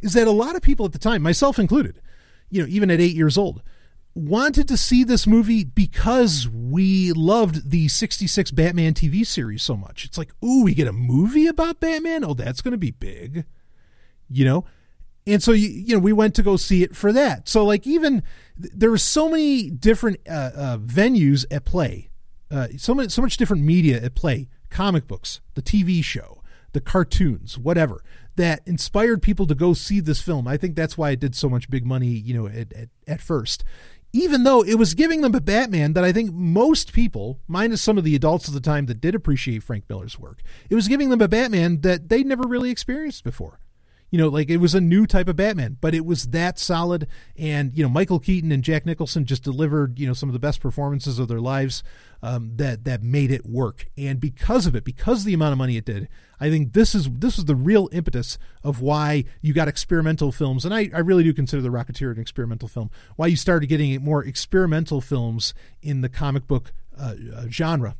is that a lot of people at the time, myself included, you know, even at eight years old, wanted to see this movie because we loved the 66 Batman TV series so much. It's like, ooh, we get a movie about Batman? Oh, that's going to be big. You know? And so you, know, we went to go see it for that. So like even there were so many different uh, uh, venues at play. Uh, so much so much different media at play. Comic books, the TV show, the cartoons, whatever that inspired people to go see this film. I think that's why it did so much big money, you know, at, at, at first even though it was giving them a Batman that I think most people, minus some of the adults of the time that did appreciate Frank Miller's work, it was giving them a Batman that they'd never really experienced before. You know, like it was a new type of Batman, but it was that solid. And, you know, Michael Keaton and Jack Nicholson just delivered, you know, some of the best performances of their lives um, that, that made it work. And because of it, because of the amount of money it did, I think this is this is the real impetus of why you got experimental films. And I, I really do consider The Rocketeer an experimental film. Why you started getting more experimental films in the comic book uh, uh, genre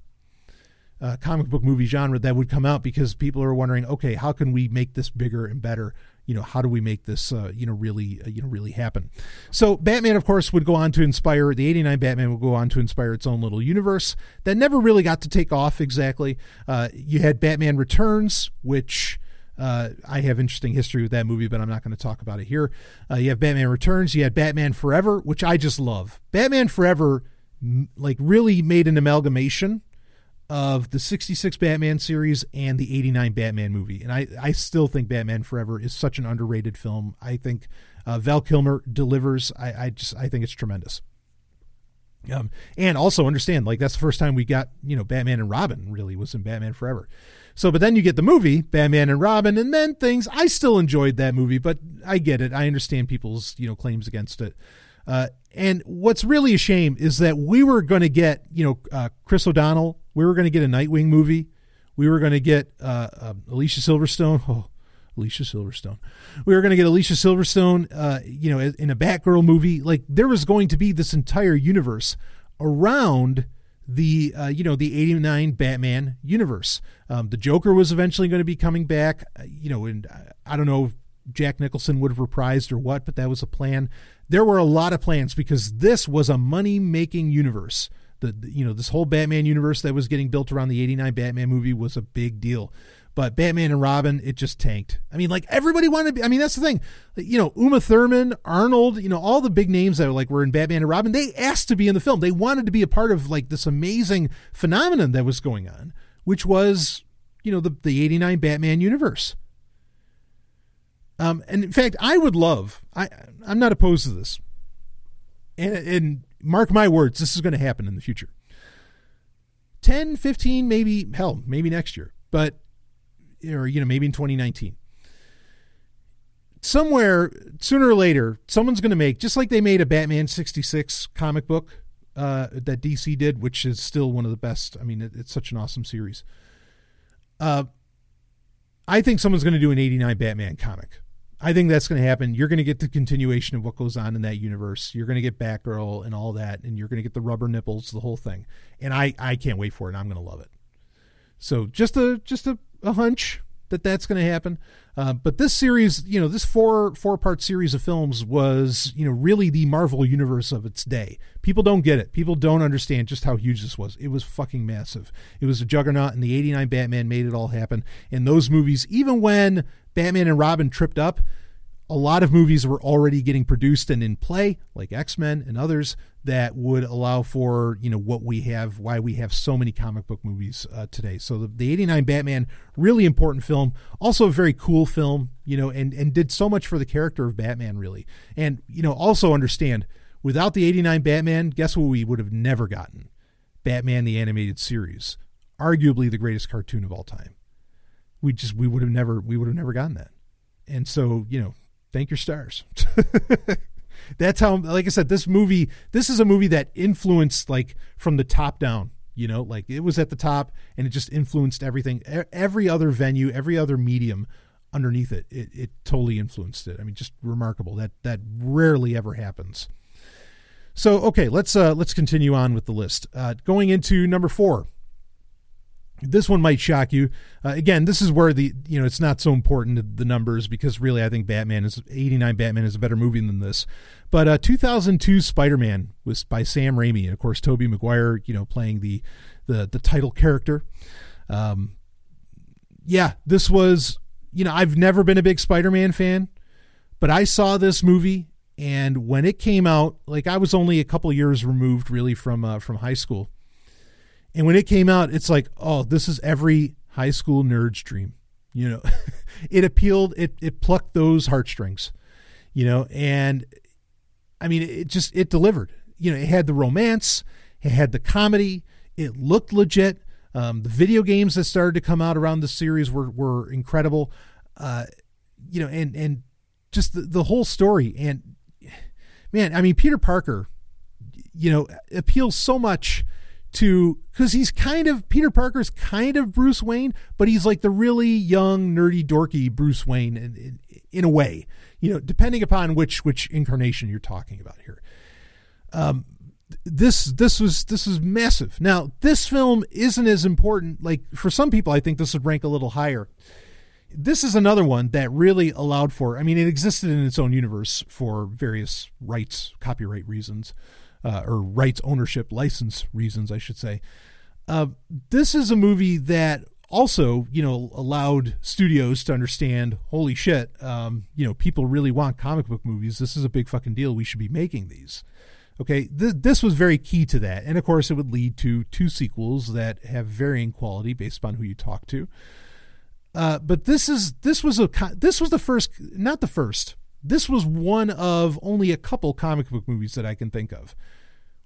uh, comic book movie genre that would come out because people are wondering, okay, how can we make this bigger and better? You know, how do we make this, uh, you know, really, uh, you know, really happen? So Batman, of course, would go on to inspire the '89 Batman would go on to inspire its own little universe that never really got to take off exactly. Uh, you had Batman Returns, which. Uh, I have interesting history with that movie, but I'm not going to talk about it here. Uh, you have Batman Returns. You had Batman Forever, which I just love. Batman Forever, like, really made an amalgamation of the 66 Batman series and the 89 Batman movie. And I, I still think Batman Forever is such an underrated film. I think uh, Val Kilmer delivers. I, I just I think it's tremendous. Um, and also understand like that's the first time we got you know Batman and Robin really was in Batman Forever. So, but then you get the movie Batman and Robin, and then things. I still enjoyed that movie, but I get it. I understand people's you know claims against it. Uh, and what's really a shame is that we were going to get, you know, uh, Chris O'Donnell. We were going to get a Nightwing movie. We were going to get uh, uh, Alicia Silverstone. Oh, Alicia Silverstone. We were going to get Alicia Silverstone, uh, you know, in a Batgirl movie. Like there was going to be this entire universe around the uh, you know the 89 batman universe um, the joker was eventually going to be coming back uh, you know and i don't know jack nicholson would have reprised or what but that was a plan there were a lot of plans because this was a money making universe. The, the, you know this whole Batman universe that was getting built around the 89 Batman movie was a big deal. But Batman and Robin, it just tanked. I mean, like everybody wanted to be. I mean, that's the thing. You know, Uma Thurman, Arnold, you know, all the big names that were like were in Batman and Robin. They asked to be in the film. They wanted to be a part of like this amazing phenomenon that was going on, which was, you know, the the 89 Batman universe. Um, and in fact, I would love. I I'm not opposed to this, and, and mark my words, this is going to happen in the future. 10, 15, maybe hell, maybe next year, but or you know maybe in 2019. Somewhere sooner or later, someone's going to make just like they made a Batman 66 comic book uh, that DC did, which is still one of the best. I mean, it, it's such an awesome series. Uh, I think someone's going to do an 89 Batman comic I think that's going to happen. You're going to get the continuation of what goes on in that universe. You're going to get Batgirl and all that, and you're going to get the rubber nipples, the whole thing. And I, I can't wait for it. I'm going to love it. So just a just a, a hunch that that's going to happen. Uh, but this series, you know, this four four part series of films was, you know, really the Marvel universe of its day. People don't get it. People don't understand just how huge this was. It was fucking massive. It was a juggernaut, and the '89 Batman made it all happen. And those movies, even when Batman and Robin tripped up, a lot of movies were already getting produced and in play, like X Men and others, that would allow for you know what we have, why we have so many comic book movies uh, today. So the, the '89 Batman, really important film, also a very cool film, you know, and and did so much for the character of Batman, really. And you know, also understand, without the '89 Batman, guess what we would have never gotten? Batman the animated series, arguably the greatest cartoon of all time we just we would have never we would have never gotten that. And so, you know, thank your stars. That's how like I said this movie this is a movie that influenced like from the top down, you know, like it was at the top and it just influenced everything every other venue, every other medium underneath it. It it totally influenced it. I mean, just remarkable. That that rarely ever happens. So, okay, let's uh let's continue on with the list. Uh going into number 4 this one might shock you. Uh, again, this is where the you know it's not so important the numbers because really I think Batman is 89 Batman is a better movie than this. But uh, 2002 Spider-Man was by Sam Raimi and of course Tobey Maguire, you know, playing the the the title character. Um, yeah, this was you know I've never been a big Spider-Man fan, but I saw this movie and when it came out, like I was only a couple years removed really from uh, from high school and when it came out, it's like, oh, this is every high school nerd's dream. You know, it appealed, it it plucked those heartstrings, you know, and I mean, it just it delivered. You know, it had the romance, it had the comedy, it looked legit. Um, the video games that started to come out around the series were were incredible. Uh, you know, and and just the, the whole story and man, I mean Peter Parker, you know, appeals so much to because he's kind of Peter Parker's kind of Bruce Wayne, but he's like the really young, nerdy, dorky Bruce Wayne in, in, in, a way, you know, depending upon which which incarnation you're talking about here. Um, this this was this was massive. Now this film isn't as important. Like for some people, I think this would rank a little higher. This is another one that really allowed for. I mean, it existed in its own universe for various rights, copyright reasons, uh, or rights ownership license reasons, I should say. Uh, this is a movie that also, you know, allowed studios to understand, holy shit, um, you know, people really want comic book movies. This is a big fucking deal. We should be making these. Okay, th- this was very key to that, and of course, it would lead to two sequels that have varying quality based upon who you talk to. Uh, but this is this was a this was the first, not the first. This was one of only a couple comic book movies that I can think of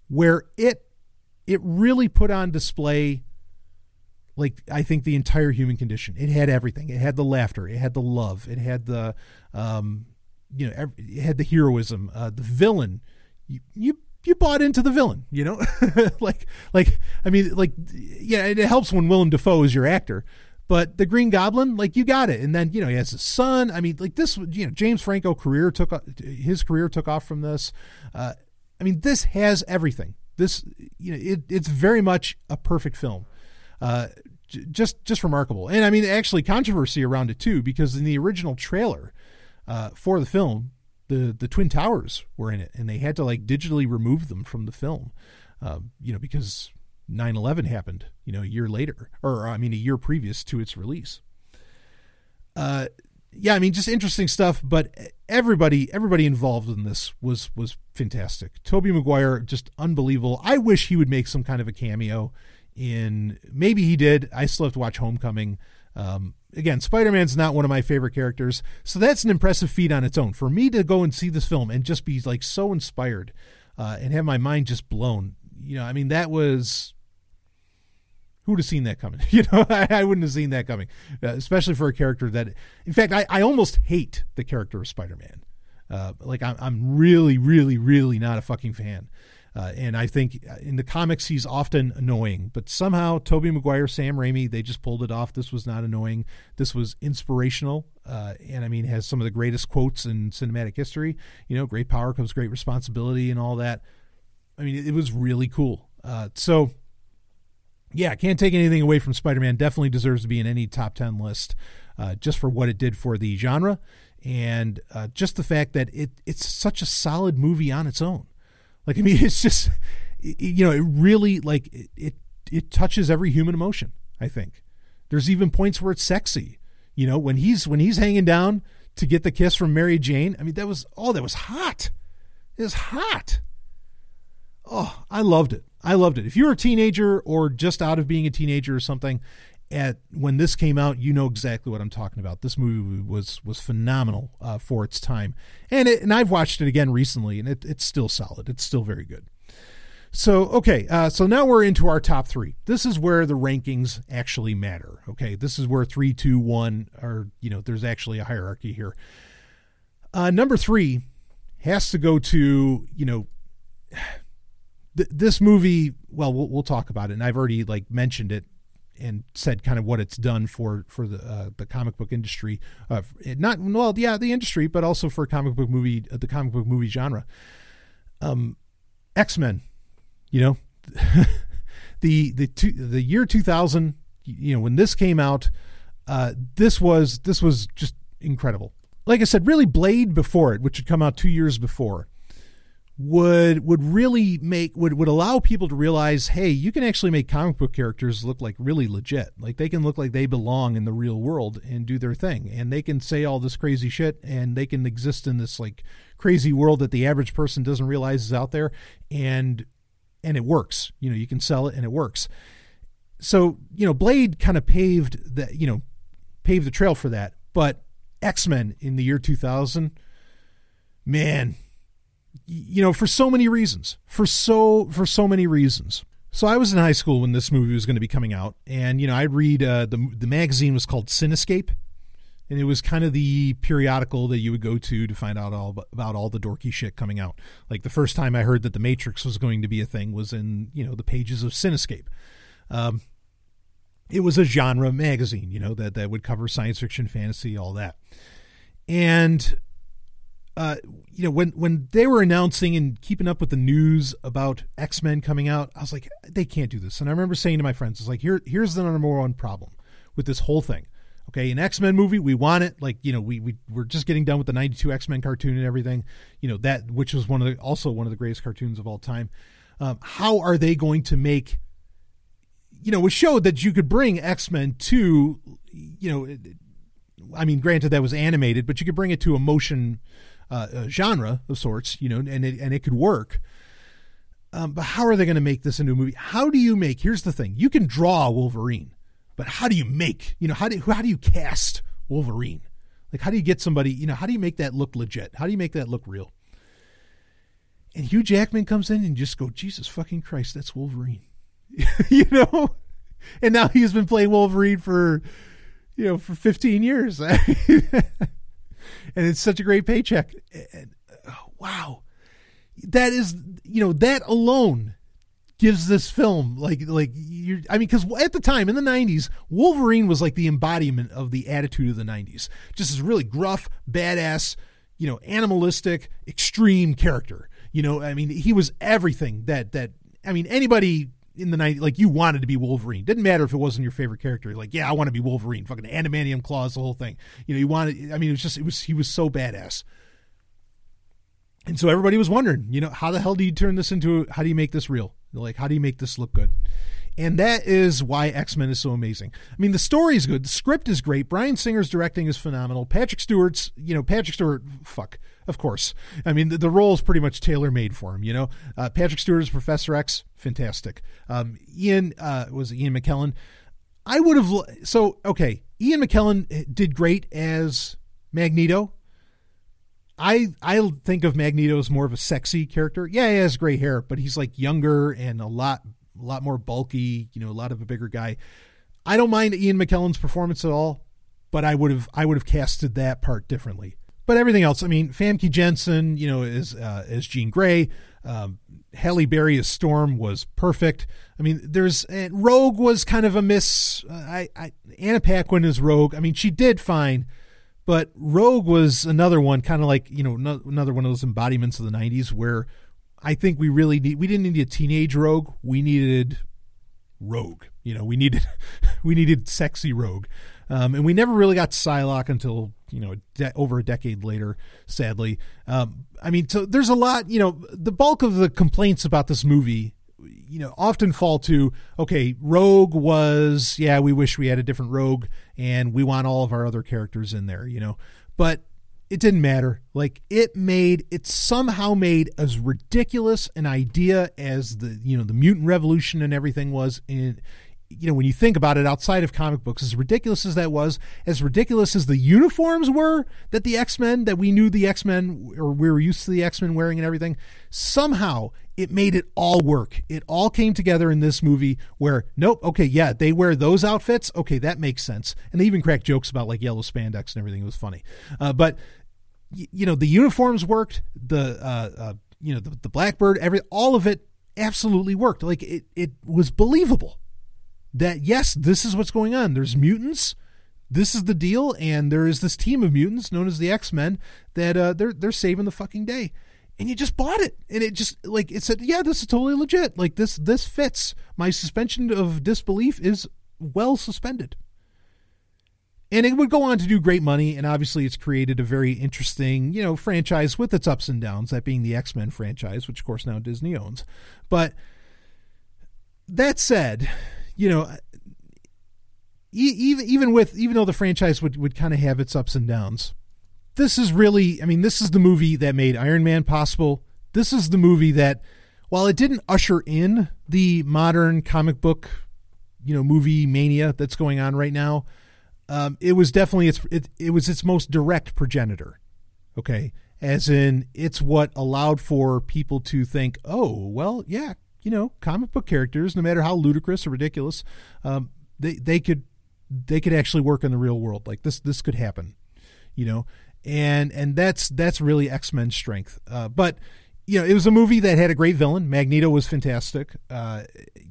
where it it really put on display like I think the entire human condition. It had everything. It had the laughter. It had the love. It had the um, you know, it had the heroism. Uh, the villain you you you bought into the villain, you know, like like I mean, like yeah, it helps when Willem Dafoe is your actor, but the Green Goblin, like you got it, and then you know he has a son. I mean, like this, you know, James Franco career took his career took off from this. Uh, I mean, this has everything. This you know, it, it's very much a perfect film. Uh, just just remarkable, and I mean, actually controversy around it too, because in the original trailer uh, for the film, the the twin towers were in it and they had to like digitally remove them from the film um, you know because 9-11 happened you know a year later or i mean a year previous to its release uh yeah i mean just interesting stuff but everybody everybody involved in this was was fantastic tobey maguire just unbelievable i wish he would make some kind of a cameo in maybe he did i still have to watch homecoming um, again, Spider Man's not one of my favorite characters, so that's an impressive feat on its own. For me to go and see this film and just be like so inspired uh, and have my mind just blown, you know, I mean, that was. Who'd have seen that coming? You know, I, I wouldn't have seen that coming, uh, especially for a character that, in fact, I, I almost hate the character of Spider Man. Uh, like, I'm, I'm really, really, really not a fucking fan. Uh, and I think in the comics he's often annoying, but somehow Tobey Maguire, Sam Raimi, they just pulled it off. This was not annoying. This was inspirational, uh, and I mean has some of the greatest quotes in cinematic history. You know, great power comes great responsibility, and all that. I mean, it, it was really cool. Uh, so, yeah, can't take anything away from Spider-Man. Definitely deserves to be in any top ten list, uh, just for what it did for the genre, and uh, just the fact that it it's such a solid movie on its own. Like I mean, it's just you know, it really like it, it it touches every human emotion. I think there's even points where it's sexy. You know, when he's when he's hanging down to get the kiss from Mary Jane. I mean, that was oh, that was hot. It was hot. Oh, I loved it. I loved it. If you're a teenager or just out of being a teenager or something, at when this came out, you know exactly what I'm talking about. This movie was was phenomenal uh, for its time, and it, and I've watched it again recently, and it, it's still solid. It's still very good. So okay, uh, so now we're into our top three. This is where the rankings actually matter. Okay, this is where three, two, one, or you know, there's actually a hierarchy here. Uh, number three has to go to you know. Th- this movie, well, well, we'll talk about it, and I've already like mentioned it and said kind of what it's done for for the uh, the comic book industry, uh, not well, yeah, the industry, but also for comic book movie, uh, the comic book movie genre. Um, X Men, you know, the the two, the year two thousand, you know, when this came out, uh, this was this was just incredible. Like I said, really Blade before it, which had come out two years before would would really make would would allow people to realize hey you can actually make comic book characters look like really legit. Like they can look like they belong in the real world and do their thing. And they can say all this crazy shit and they can exist in this like crazy world that the average person doesn't realize is out there. And and it works. You know you can sell it and it works. So you know blade kind of paved that you know paved the trail for that. But x-men in the year 2000 man you know, for so many reasons, for so for so many reasons. So I was in high school when this movie was going to be coming out, and you know, I'd read uh, the the magazine was called Cinescape, and it was kind of the periodical that you would go to to find out all about all the dorky shit coming out. Like the first time I heard that the Matrix was going to be a thing was in you know the pages of Cinescape. Um, it was a genre magazine, you know that that would cover science fiction, fantasy, all that, and. Uh, you know, when when they were announcing and keeping up with the news about X Men coming out, I was like, they can't do this. And I remember saying to my friends, "It's like here, here's the number one problem with this whole thing Okay, an X Men movie, we want it. Like you know, we we we're just getting done with the '92 X Men cartoon and everything. You know that, which was one of the also one of the greatest cartoons of all time. Um, how are they going to make? You know, it showed that you could bring X Men to, you know, I mean, granted that was animated, but you could bring it to a motion uh, genre of sorts. You know, and it and it could work. Um, but how are they going to make this into a movie? How do you make? Here's the thing: you can draw Wolverine but how do you make, you know, how do how do you cast Wolverine? Like how do you get somebody, you know, how do you make that look legit? How do you make that look real? And Hugh Jackman comes in and just go, Jesus fucking Christ, that's Wolverine. you know? And now he's been playing Wolverine for you know, for 15 years. and it's such a great paycheck. And, oh, wow. That is, you know, that alone gives this film like like you're I mean cuz at the time in the 90s Wolverine was like the embodiment of the attitude of the 90s just this really gruff badass you know animalistic extreme character you know I mean he was everything that that I mean anybody in the 90s like you wanted to be Wolverine didn't matter if it wasn't your favorite character like yeah I want to be Wolverine fucking adamantium claws the whole thing you know you wanted I mean it was just it was he was so badass and so everybody was wondering, you know, how the hell do you turn this into? How do you make this real? Like, how do you make this look good? And that is why X Men is so amazing. I mean, the story is good, the script is great, Bryan Singer's directing is phenomenal. Patrick Stewart's, you know, Patrick Stewart, fuck, of course. I mean, the, the role is pretty much tailor made for him. You know, uh, Patrick Stewart is Professor X, fantastic. Um, Ian uh, was Ian McKellen. I would have so okay. Ian McKellen did great as Magneto. I I think of Magneto as more of a sexy character. Yeah, he has gray hair, but he's like younger and a lot a lot more bulky. You know, a lot of a bigger guy. I don't mind Ian McKellen's performance at all, but I would have I would have casted that part differently. But everything else, I mean, Famke Janssen, you know, as uh, Jean Grey, um, Halle Berry as Storm was perfect. I mean, there's Rogue was kind of a miss. Uh, I, I Anna Paquin as Rogue. I mean, she did fine but Rogue was another one, kind of like you know no, another one of those embodiments of the '90s, where I think we really need we didn't need a teenage Rogue, we needed Rogue. You know, we needed we needed sexy Rogue, um, and we never really got Psylocke until you know de- over a decade later. Sadly, um, I mean, so there's a lot. You know, the bulk of the complaints about this movie you know often fall to okay rogue was yeah we wish we had a different rogue and we want all of our other characters in there you know but it didn't matter like it made it somehow made as ridiculous an idea as the you know the mutant revolution and everything was in you know, when you think about it outside of comic books, as ridiculous as that was, as ridiculous as the uniforms were that the X Men, that we knew the X Men, or we were used to the X Men wearing and everything, somehow it made it all work. It all came together in this movie where, nope, okay, yeah, they wear those outfits. Okay, that makes sense. And they even cracked jokes about like yellow spandex and everything. It was funny. Uh, but, you know, the uniforms worked, the, uh, uh, you know, the, the Blackbird, every, all of it absolutely worked. Like it, it was believable that yes, this is what's going on. There's mutants. This is the deal, and there is this team of mutants known as the X Men that uh, they're they're saving the fucking day, and you just bought it, and it just like it said, yeah, this is totally legit. Like this this fits. My suspension of disbelief is well suspended, and it would go on to do great money, and obviously it's created a very interesting you know franchise with its ups and downs. That being the X Men franchise, which of course now Disney owns, but that said you know, even even with even though the franchise would would kind of have its ups and downs, this is really I mean this is the movie that made Iron Man possible. This is the movie that while it didn't usher in the modern comic book, you know, movie mania that's going on right now, um, it was definitely its it, it was its most direct progenitor. Okay, as in it's what allowed for people to think, oh well, yeah, you know, comic book characters, no matter how ludicrous or ridiculous, um, they they could they could actually work in the real world. Like this this could happen, you know, and and that's that's really X Men's strength. Uh, but you know, it was a movie that had a great villain. Magneto was fantastic. Uh,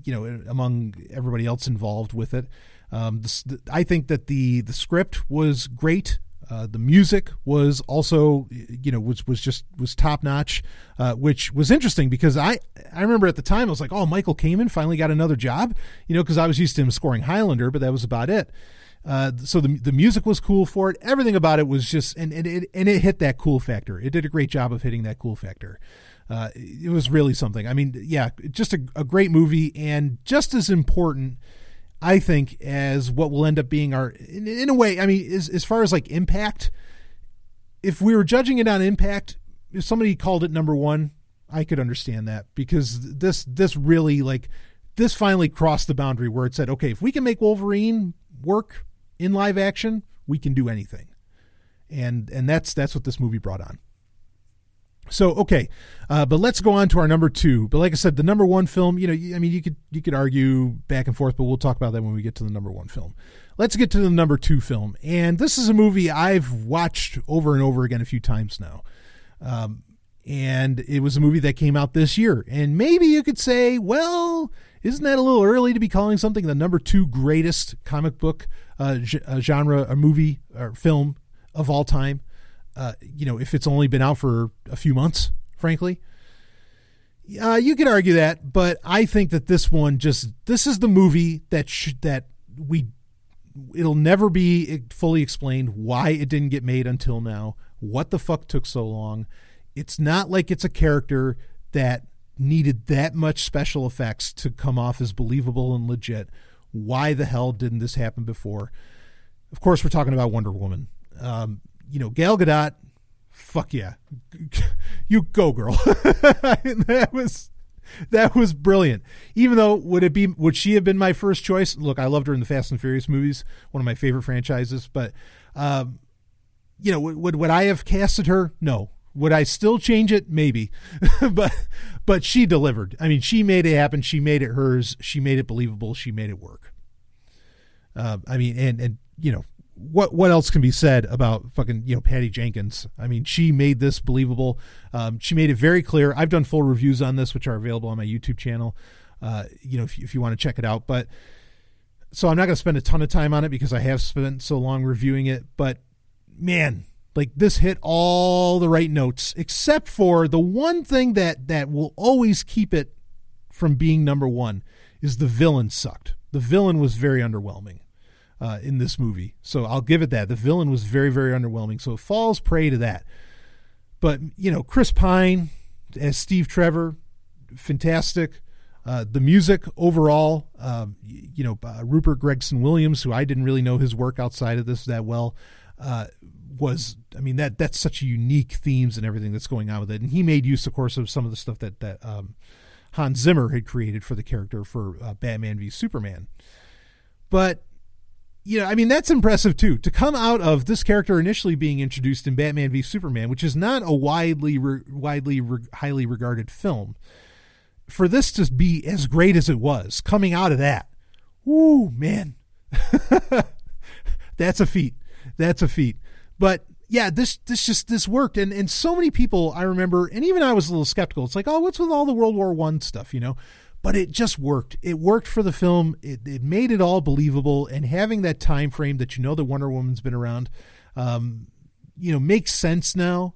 you know, among everybody else involved with it. Um, the, I think that the the script was great. Uh, the music was also, you know, was was just was top notch, uh, which was interesting because I I remember at the time I was like, oh, Michael Kamen finally got another job, you know, because I was used to him scoring Highlander, but that was about it. Uh, so the the music was cool for it. Everything about it was just and and it and it hit that cool factor. It did a great job of hitting that cool factor. Uh, it was really something. I mean, yeah, just a, a great movie and just as important I think, as what will end up being our, in, in a way, I mean, as, as far as like impact, if we were judging it on impact, if somebody called it number one, I could understand that because this, this really like, this finally crossed the boundary where it said, okay, if we can make Wolverine work in live action, we can do anything. And, and that's, that's what this movie brought on. So okay, uh, but let's go on to our number two. But like I said, the number one film, you know, I mean, you could you could argue back and forth, but we'll talk about that when we get to the number one film. Let's get to the number two film, and this is a movie I've watched over and over again a few times now. Um, and it was a movie that came out this year, and maybe you could say, well, isn't that a little early to be calling something the number two greatest comic book uh, uh genre or movie or film of all time? Uh, you know, if it's only been out for a few months, frankly. Uh, you could argue that, but I think that this one just this is the movie that sh- that we it'll never be fully explained why it didn't get made until now. What the fuck took so long? It's not like it's a character that needed that much special effects to come off as believable and legit. Why the hell didn't this happen before? Of course, we're talking about Wonder Woman. Um, you know, Gal Gadot, fuck yeah, you go, girl. that was that was brilliant. Even though would it be would she have been my first choice? Look, I loved her in the Fast and Furious movies, one of my favorite franchises. But um, you know, would, would I have casted her? No. Would I still change it? Maybe, but but she delivered. I mean, she made it happen. She made it hers. She made it believable. She made it work. Uh, I mean, and and you know, what what else can be said about fucking you know Patty Jenkins? I mean, she made this believable. Um, she made it very clear. I've done full reviews on this, which are available on my YouTube channel. Uh, you know, if, if you want to check it out, but so I'm not going to spend a ton of time on it because I have spent so long reviewing it. But man, like this hit all the right notes, except for the one thing that that will always keep it from being number one is the villain sucked. The villain was very underwhelming uh, in this movie. So I'll give it that. The villain was very, very underwhelming. So it falls prey to that. But, you know, Chris Pine as Steve Trevor, fantastic. Uh, the music overall, um, you know, uh, Rupert Gregson Williams, who I didn't really know his work outside of this that well, uh, was I mean that that's such a unique themes and everything that's going on with it, and he made use, of course, of some of the stuff that that um, Hans Zimmer had created for the character for uh, Batman v Superman. But you know, I mean, that's impressive too. To come out of this character initially being introduced in Batman v Superman, which is not a widely, re- widely, re- highly regarded film, for this to be as great as it was coming out of that, whoo, man, that's a feat. That's a feat. But yeah, this this just this worked, and and so many people I remember, and even I was a little skeptical. It's like, oh, what's with all the World War One stuff, you know? But it just worked. It worked for the film. It, it made it all believable, and having that time frame that you know that Wonder Woman's been around, um, you know, makes sense now.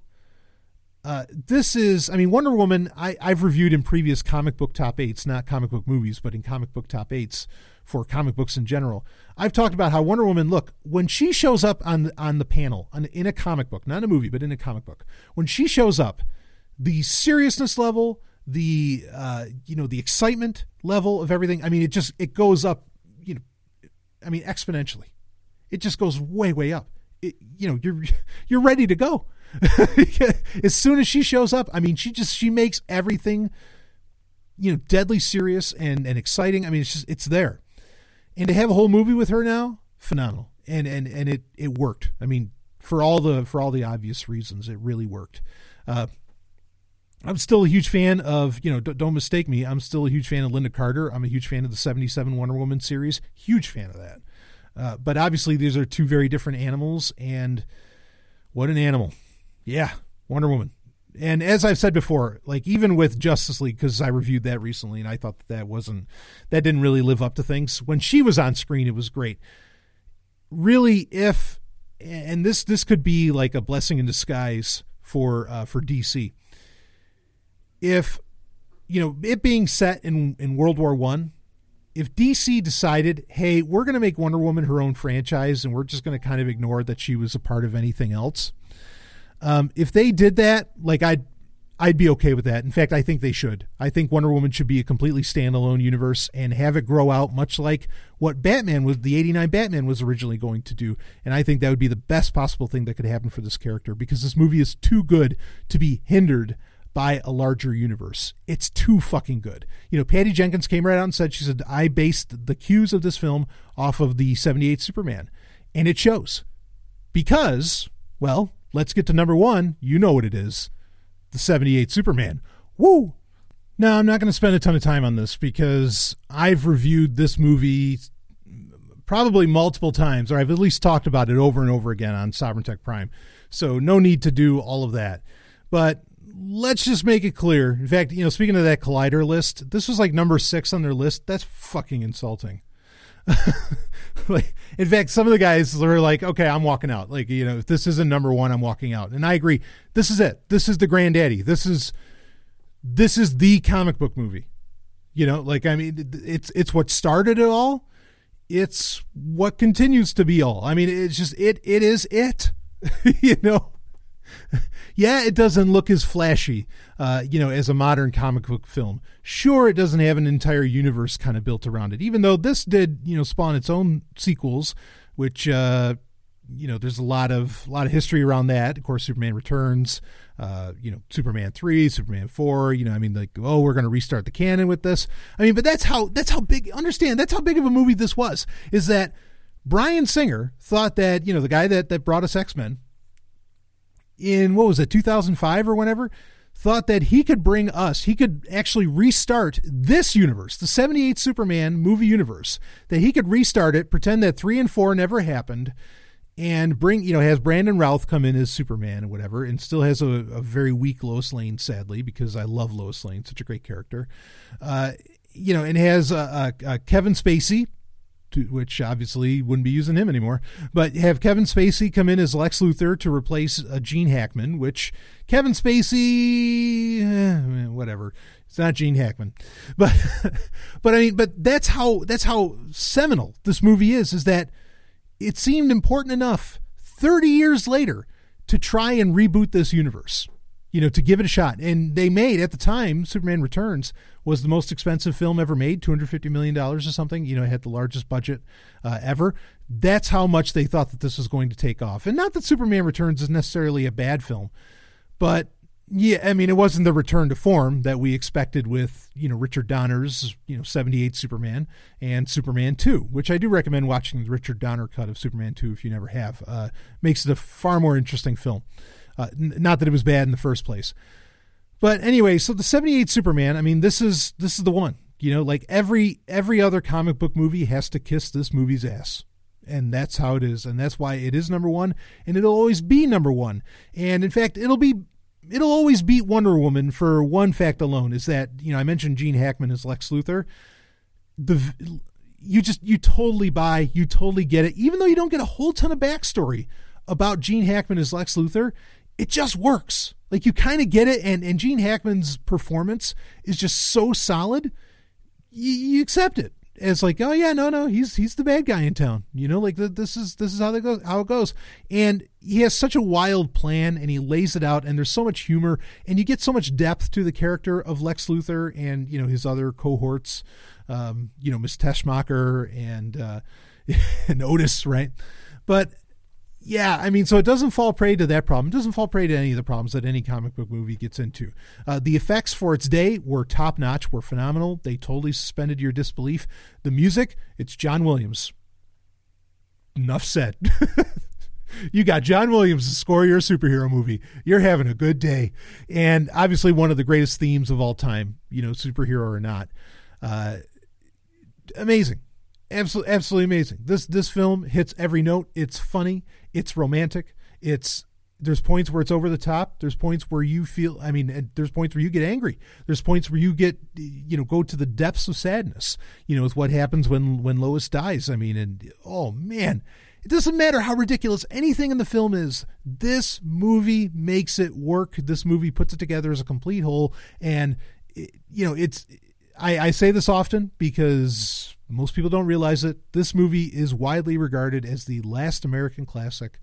Uh, this is, I mean, Wonder Woman. I, I've reviewed in previous comic book top eights, not comic book movies, but in comic book top eights for comic books in general. I've talked about how Wonder Woman. Look, when she shows up on on the panel on, in a comic book, not a movie, but in a comic book, when she shows up, the seriousness level, the uh, you know the excitement level of everything. I mean, it just it goes up. You know, I mean exponentially. It just goes way way up. It, you know, you're you're ready to go as soon as she shows up. I mean, she just she makes everything you know deadly serious and and exciting. I mean, it's just it's there, and to have a whole movie with her now, phenomenal. And and and it it worked. I mean, for all the for all the obvious reasons, it really worked. Uh, I'm still a huge fan of, you know, don't mistake me. I'm still a huge fan of Lynda Carter. I'm a huge fan of the 77 Wonder Woman series. Huge fan of that. Uh, but obviously, these are two very different animals, and what an animal! Yeah, Wonder Woman. And as I've said before, like even with Justice League, because I reviewed that recently, and I thought that that wasn't that didn't really live up to things. When she was on screen, it was great. Really, if and this this could be like a blessing in disguise for uh, for DC. If you know it being set in in World War One, if DC decided, hey, we're going to make Wonder Woman her own franchise, and we're just going to kind of ignore that she was a part of anything else. Um, if they did that, like I'd I'd be okay with that. In fact, I think they should. I think Wonder Woman should be a completely standalone universe and have it grow out much like what Batman was the 89 Batman was originally going to do. And I think that would be the best possible thing that could happen for this character because this movie is too good to be hindered by a larger universe. It's too fucking good. You know, Patty Jenkins came right out and said she said I based the cues of this film off of the 78 Superman. And it shows. Because, well, let's get to number 1. You know what it is the 78 Superman. Woo! Now, I'm not going to spend a ton of time on this because I've reviewed this movie probably multiple times, or I've at least talked about it over and over again on Sovereign Tech Prime. So, no need to do all of that. But let's just make it clear. In fact, you know, speaking of that Collider list, this was like number six on their list. That's fucking insulting. like, in fact, some of the guys are like, okay, I'm walking out. Like, you know, if this isn't number one, I'm walking out. And I agree. This is it. This is the granddaddy. This is this is the comic book movie. You know, like I mean, it's it's what started it all. It's what continues to be all. I mean, it's just it it is it. you know, yeah, it doesn't look as flashy, uh, you know, as a modern comic book film. Sure, it doesn't have an entire universe kind of built around it, even though this did, you know, spawn its own sequels, which, uh, you know, there's a lot of a lot of history around that. Of course, Superman Returns, uh, you know, Superman three, Superman four. You know, I mean, like, oh, we're going to restart the canon with this. I mean, but that's how that's how big. Understand that's how big of a movie this was. Is that Bryan Singer thought that you know the guy that that brought us X Men in what was it 2005 or whenever thought that he could bring us he could actually restart this universe the 78 superman movie universe that he could restart it pretend that 3 and 4 never happened and bring you know has brandon routh come in as superman or whatever and still has a, a very weak lois lane sadly because i love lois lane such a great character uh, you know and has uh, uh, kevin spacey to, which obviously wouldn't be using him anymore. But have Kevin Spacey come in as Lex Luthor to replace uh, Gene Hackman, which Kevin Spacey, eh, whatever. It's not Gene Hackman, but but I mean, but that's how that's how seminal this movie is. Is that it seemed important enough 30 years later to try and reboot this universe you know, to give it a shot. And they made at the time Superman Returns was the most expensive film ever made, two hundred fifty million dollars or something. You know, it had the largest budget uh, ever. That's how much they thought that this was going to take off. And not that Superman Returns is necessarily a bad film, but yeah, I mean, it wasn't the return to form that we expected with you know Richard Donner's you know seventy eight Superman and Superman two, which I do recommend watching the Richard Donner cut of Superman two if you never have. Uh, makes it a far more interesting film. Uh, n- not that it was bad in the first place. But anyway, so the 78 Superman, I mean, this is this is the one. You know, like every every other comic book movie has to kiss this movie's ass. And that's how it is. And that's why it is number one. And it'll always be number one. And in fact, it'll be it'll always beat Wonder Woman for one fact alone is that, you know, I mentioned Gene Hackman as Lex Luthor. The you just you totally buy, you totally get it, even though you don't get a whole ton of backstory about Gene Hackman as Lex Luthor it just works. Like you kind of get it, and and Gene Hackman's performance is just so solid, you, you accept it. It's like, oh yeah, no, no, he's he's the bad guy in town. You know, like the, this is this is how that goes, how it goes. And he has such a wild plan, and he lays it out, and there's so much humor, and you get so much depth to the character of Lex Luthor and you know his other cohorts, um, you know Miss Teschmacher and uh, and Otis, right? But yeah, I mean, so it doesn't fall prey to that problem. It doesn't fall prey to any of the problems that any comic book movie gets into. Uh, the effects for its day were top notch, were phenomenal. They totally suspended your disbelief. The music, it's John Williams. Enough said. you got John Williams to score your superhero movie. You're having a good day. And obviously, one of the greatest themes of all time, you know, superhero or not. Uh, amazing absolutely absolutely amazing. This this film hits every note. It's funny. It's romantic. It's there's points where it's over the top. There's points where you feel. I mean, there's points where you get angry. There's points where you get you know go to the depths of sadness. You know, with what happens when when Lois dies. I mean, and oh man. It doesn't matter how ridiculous anything in the film is. This movie makes it work. This movie puts it together as a complete whole. And, it, you know, it's, I, I say this often because most people don't realize it. This movie is widely regarded as the last American classic,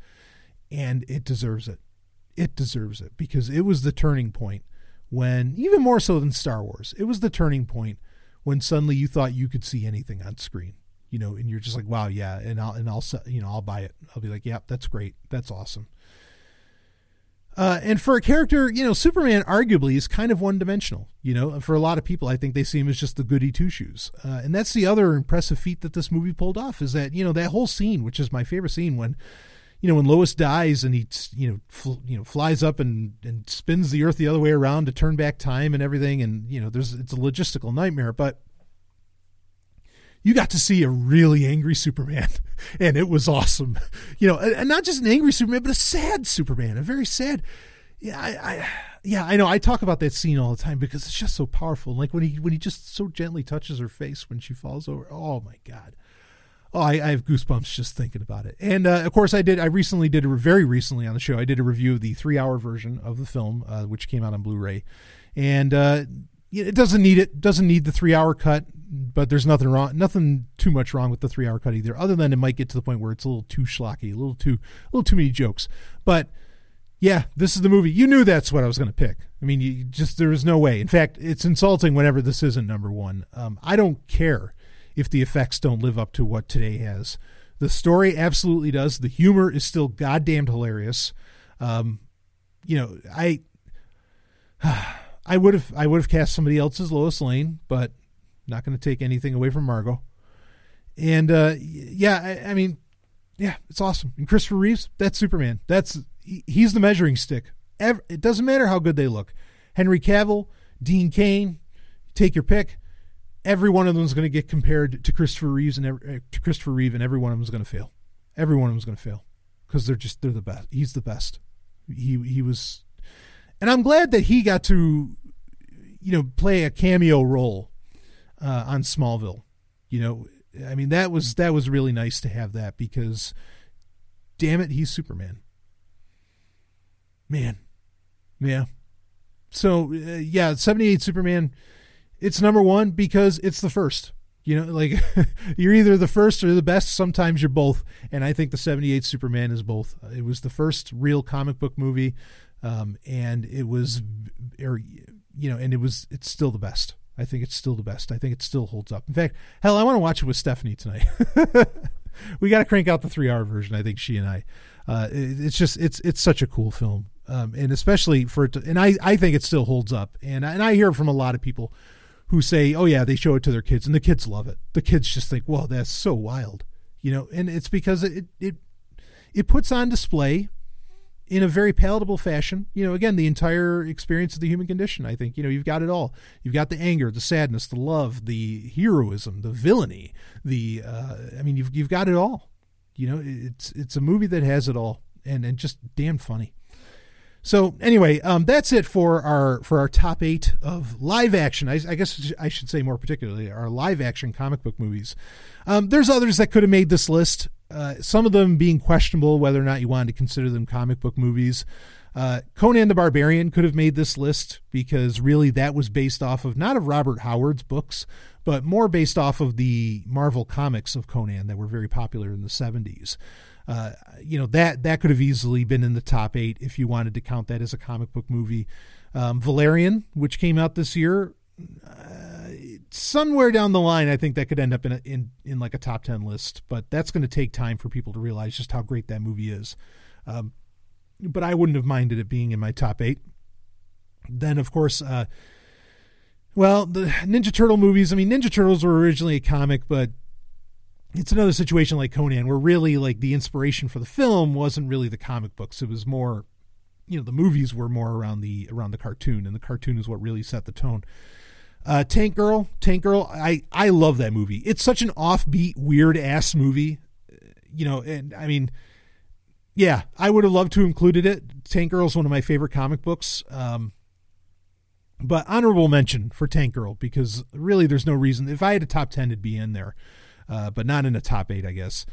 and it deserves it. It deserves it because it was the turning point when, even more so than Star Wars, it was the turning point when suddenly you thought you could see anything on screen. You know, and you're just like, wow, yeah, and I'll and I'll you know I'll buy it. I'll be like, yep, yeah, that's great, that's awesome. Uh, and for a character, you know, Superman arguably is kind of one dimensional. You know, for a lot of people, I think they see him as just the goody two shoes. Uh, and that's the other impressive feat that this movie pulled off is that, you know, that whole scene, which is my favorite scene when, you know, when Lois dies and he, you know, fl- you know, flies up and, and spins the earth the other way around to turn back time and everything. And, you know, there's, it's a logistical nightmare, but you got to see a really angry Superman, and it was awesome. You know, and not just an angry Superman, but a sad Superman, a very sad. Yeah, I, I, yeah, I know. I talk about that scene all the time because it's just so powerful. Like when he when he just so gently touches her face when she falls over. Oh my god. Oh, I, I have goosebumps just thinking about it. And uh, of course, I did. I recently did a very recently on the show. I did a review of the three hour version of the film, uh, which came out on Blu-ray, and uh, it doesn't need it. Doesn't need the three hour cut but there's nothing wrong, nothing too much wrong with the three hour cut either, other than it might get to the point where it's a little too schlocky, a little too, a little too many jokes. But yeah, this is the movie. You knew that's what I was going to pick. I mean, you just there was no way. In fact, it's insulting whenever this isn't number one. Um, I don't care if the effects don't live up to what today has. The story absolutely does. The humor is still goddamn hilarious. Um, you know, I. I would have I would have cast somebody else as Lois Lane, but not going to take anything away from Margot. And uh, yeah, I, I, mean, yeah, it's awesome. And Christopher Reeves, that's Superman. That's he's the measuring stick. it doesn't matter how good they look. Henry Cavill, Dean Cain, take your pick. Every one of them is going to get compared to Christopher Reeves and every, uh, to Christopher Reeve, and every one of them is going to fail. Every one of them is going to fail because they're just they're the best. He's the best. He he was, and I'm glad that he got to, you know, play a cameo role uh, on Smallville. You know, I mean that was that was really nice to have that because, damn it, he's Superman. Man, yeah. So uh, yeah, seventy eight Superman. It's number one because it's the first. You know, like you're either the first or the best. Sometimes you're both, and I think the '78 Superman is both. It was the first real comic book movie, um, and it was, er, you know, and it was. It's still the best. I think it's still the best. I think it still holds up. In fact, hell, I want to watch it with Stephanie tonight. we got to crank out the three hour version. I think she and I. Uh, it, it's just it's it's such a cool film, um, and especially for it. To, and I I think it still holds up. And and I hear from a lot of people who say, oh yeah, they show it to their kids, and the kids love it. The kids just think, well, that's so wild, you know. And it's because it it it puts on display in a very palatable fashion. You know, again, the entire experience of the human condition. I think you know you've got it all. You've got the anger, the sadness, the love, the heroism, the villainy. The uh, I mean, you've you've got it all. You know, it's it's a movie that has it all, and and just damn funny. So anyway, um, that's it for our for our top eight of live action. I, I, guess I should say more particularly our live action comic book movies. Um, there's others that could have made this list. Uh, some of them being questionable whether or not you wanted to consider them comic book movies. Uh, Conan the Barbarian could have made this list because really that was based off of not of Robert Howard's books, but more based off of the Marvel comics of Conan that were very popular in the 70s. Uh, you know that that could have easily been in the top eight if you wanted to count that as a comic book movie. Um, Valerian, which came out this year, somewhere down the line, I think that could end up in a, in in like a top ten list. But that's going to take time for people to realize just how great that movie is. Um, but I wouldn't have minded it being in my top eight. Then, of course, uh, well, the Ninja Turtle movies. I mean, Ninja Turtles were originally a comic, but it's another situation like Conan, where really like the inspiration for the film wasn't really the comic books. It was more, you know, the movies were more around the around the cartoon, and the cartoon is what really set the tone. Uh, Tank Girl, Tank Girl, I I love that movie. It's such an offbeat, weird ass movie, you know. And I mean, yeah, I would have loved to included it. Tank Girl is one of my favorite comic books. Um, but honorable mention for Tank Girl because really there's no reason. If I had a top ten, it'd be in there, uh, but not in a top eight, I guess.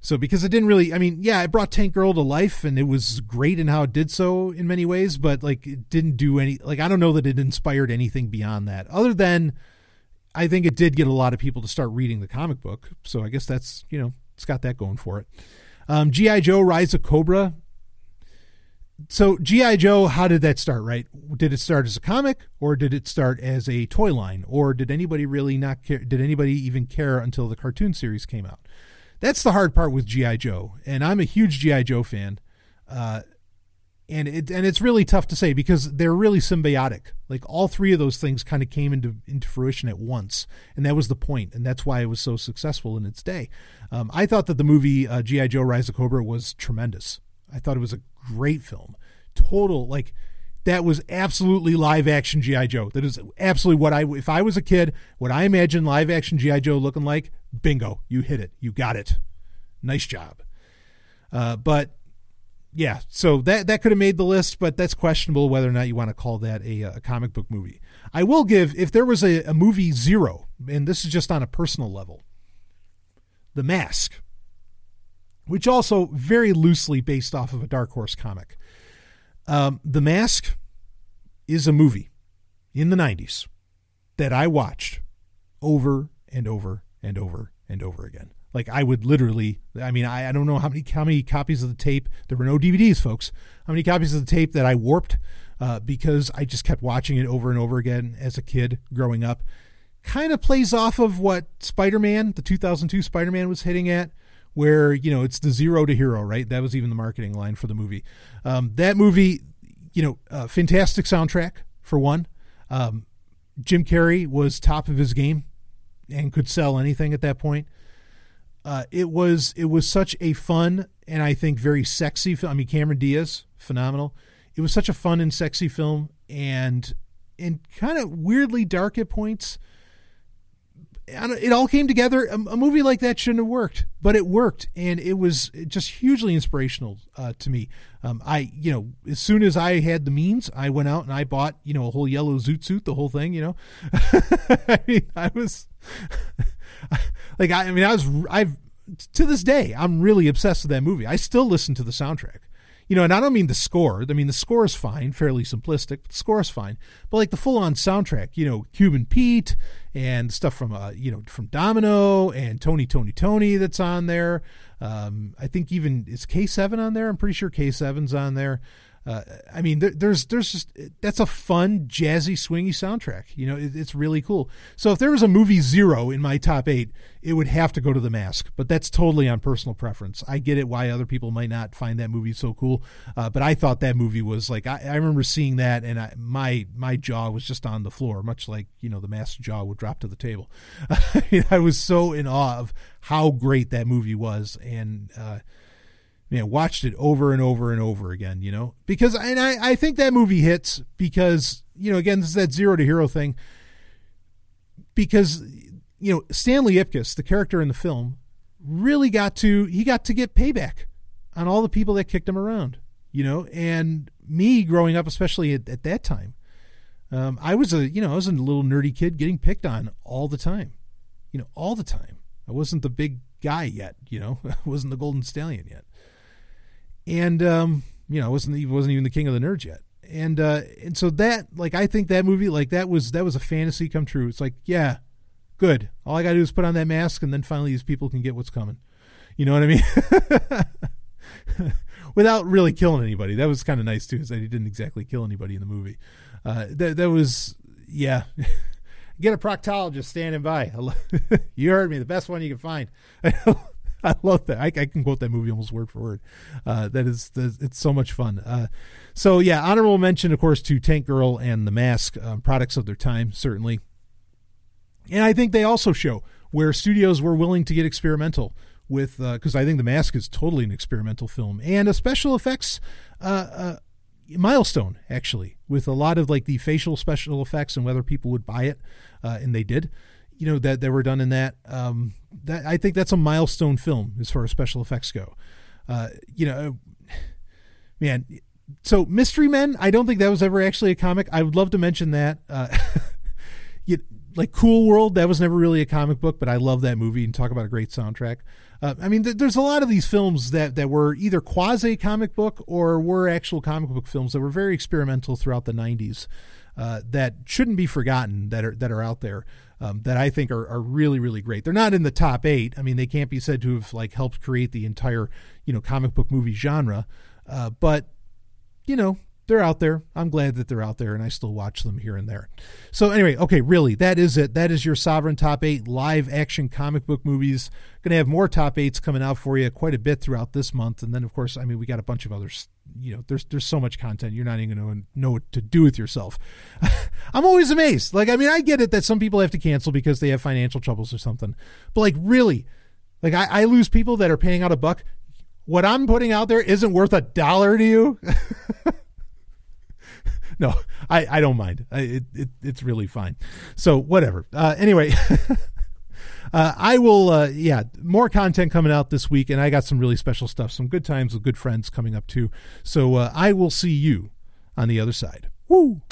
So because it didn't really, I mean, yeah, it brought Tank Girl to life and it was great in how it did so in many ways, but like it didn't do any, like I don't know that it inspired anything beyond that, other than I think it did get a lot of people to start reading the comic book. So I guess that's you know it's got that going for it. Um, GI Joe: Rise of Cobra. So GI Joe, how did that start? Right? Did it start as a comic, or did it start as a toy line, or did anybody really not care? Did anybody even care until the cartoon series came out? That's the hard part with GI Joe, and I'm a huge GI Joe fan. Uh, and it and it's really tough to say because they're really symbiotic. Like all three of those things kind of came into into fruition at once, and that was the point, and that's why it was so successful in its day. Um, I thought that the movie uh, GI Joe: Rise of Cobra was tremendous. I thought it was a great film. Total like that was absolutely live action GI Joe. That is absolutely what I if I was a kid, what I imagine live action GI Joe looking like bingo, you hit it. You got it. Nice job. Uh, but yeah, so that that could have made the list, but that's questionable whether or not you want to call that a, a comic book movie. I will give if there was a, a movie zero, and this is just on a personal level, The Mask, which also very loosely based off of a Dark Horse comic. Um, the Mask is a movie in the 90s that I watched over and over and over and over again. Like I would literally, I mean, I, I don't know how many how many copies of the tape. There were no DVDs, folks. How many copies of the tape that I warped uh, because I just kept watching it over and over again as a kid growing up. Kind of plays off of what Spider-Man, the 2002 Spider-Man, was hitting at, where you know it's the zero to hero, right? That was even the marketing line for the movie. Um, that movie, you know, uh, fantastic soundtrack for one. Um, Jim Carrey was top of his game and could sell anything at that point. Uh, it was it was such a fun and I think very sexy film. I mean, Cameron Diaz, phenomenal. It was such a fun and sexy film, and and kind of weirdly dark at points it all came together. A, movie like that shouldn't have worked, but it worked, and it was just hugely inspirational uh, to me. Um, I, you know, as soon as I had the means, I went out and I bought, you know, a whole yellow zoot suit, the whole thing. You know, I mean, I was like, I, I mean, I was, I've to this day, I'm really obsessed with that movie. I still listen to the soundtrack you know, and I don't mean the score. I mean the score is fine, fairly simplistic. But the score is fine, but like the full-on soundtrack, you know, Cuban Pete and stuff from uh, you know, from Domino and Tony, Toni, Toné that's on there. Um, I think even is K7 on there. I'm pretty sure K7's on there. Uh, I mean, there, there's there's just that's a fun, jazzy, swingy soundtrack. You know, it, it's really cool. So if there was a movie zero in my top eight, it would have to go to The Mask. But that's totally on personal preference. I get it why other people might not find that movie so cool, uh, but I thought that movie was like I, I remember seeing that and I, my my jaw was just on the floor, much like you know the Mask's jaw would drop to the table. I was so in awe of how great that movie was and. Uh, you watched it over and over and over again, you know, because and I, I think that movie hits because, you know, again, this is that zero to hero thing. Because, you know, Stanley Ipkiss, the character in the film, really got to, he got to get payback on all the people that kicked him around, you know, and me growing up, especially at, at that time, um, I was a, you know, I was a little nerdy kid getting picked on all the time, you know, all the time. I wasn't the big guy yet, you know, I wasn't the golden stallion yet and um, you know, wasn't even wasn't even the king of the nerds yet. And uh, and so that like I think that movie like that was that was a fantasy come true. It's like yeah, good. All I got to do is put on that mask, and then finally these people can get what's coming. You know what I mean? Without really killing anybody. That was kind of nice too. Is that he didn't exactly kill anybody in the movie. Uh, that that was yeah. Get a proctologist standing by. you heard me. The best one you can find. I love that. I, I, can quote that movie almost word for word. Uh, that is, it's so much fun. Uh, so yeah, honorable mention, of course, to Tank Girl and The Mask, um, products of their time, certainly. And I think they also show where studios were willing to get experimental with, because uh, I think The Mask is totally an experimental film and a special effects uh, uh, milestone actually with a lot of like the facial special effects and whether people would buy it, and they did. You know that that were done in that. Um, that I think that's a milestone film as far as special effects go. Uh, you know, man. So Mystery Men, I don't think that was ever actually a comic. I would love to mention that. Uh, you, like Cool World, that was never really a comic book, but I love that movie and talk about a great soundtrack. Uh, I mean, th- there's a lot of these films that, that were either quasi comic book or were actual comic book films that were very experimental throughout the 90s uh, that shouldn't be forgotten that are that are out there um, that I think are, are really really great. They're not in the top eight. I mean, they can't be said to have like helped create the entire you know comic book movie genre, uh, but you know they're out there. I'm glad that they're out there, and I still watch them here and there. So anyway, okay, really, that is it. That is your sovereign top eight live action comic book movies. Going to have more top eights coming out for you quite a bit throughout this month, and then of course, I mean, we got a bunch of others. You know, there's there's so much content you're not even going to know what to do with yourself. I'm always amazed. Like, I mean, I get it that some people have to cancel because they have financial troubles or something, but like, really, like I, I lose people that are paying out a buck. What I'm putting out there isn't worth a dollar to you. no, I, I don't mind. I, it, it, it's really fine. So whatever. Uh, anyway, uh, I will. Uh, yeah, more content coming out this week, and I got some really special stuff, some good times with good friends coming up too. So uh, I will see you on the other side. Woo.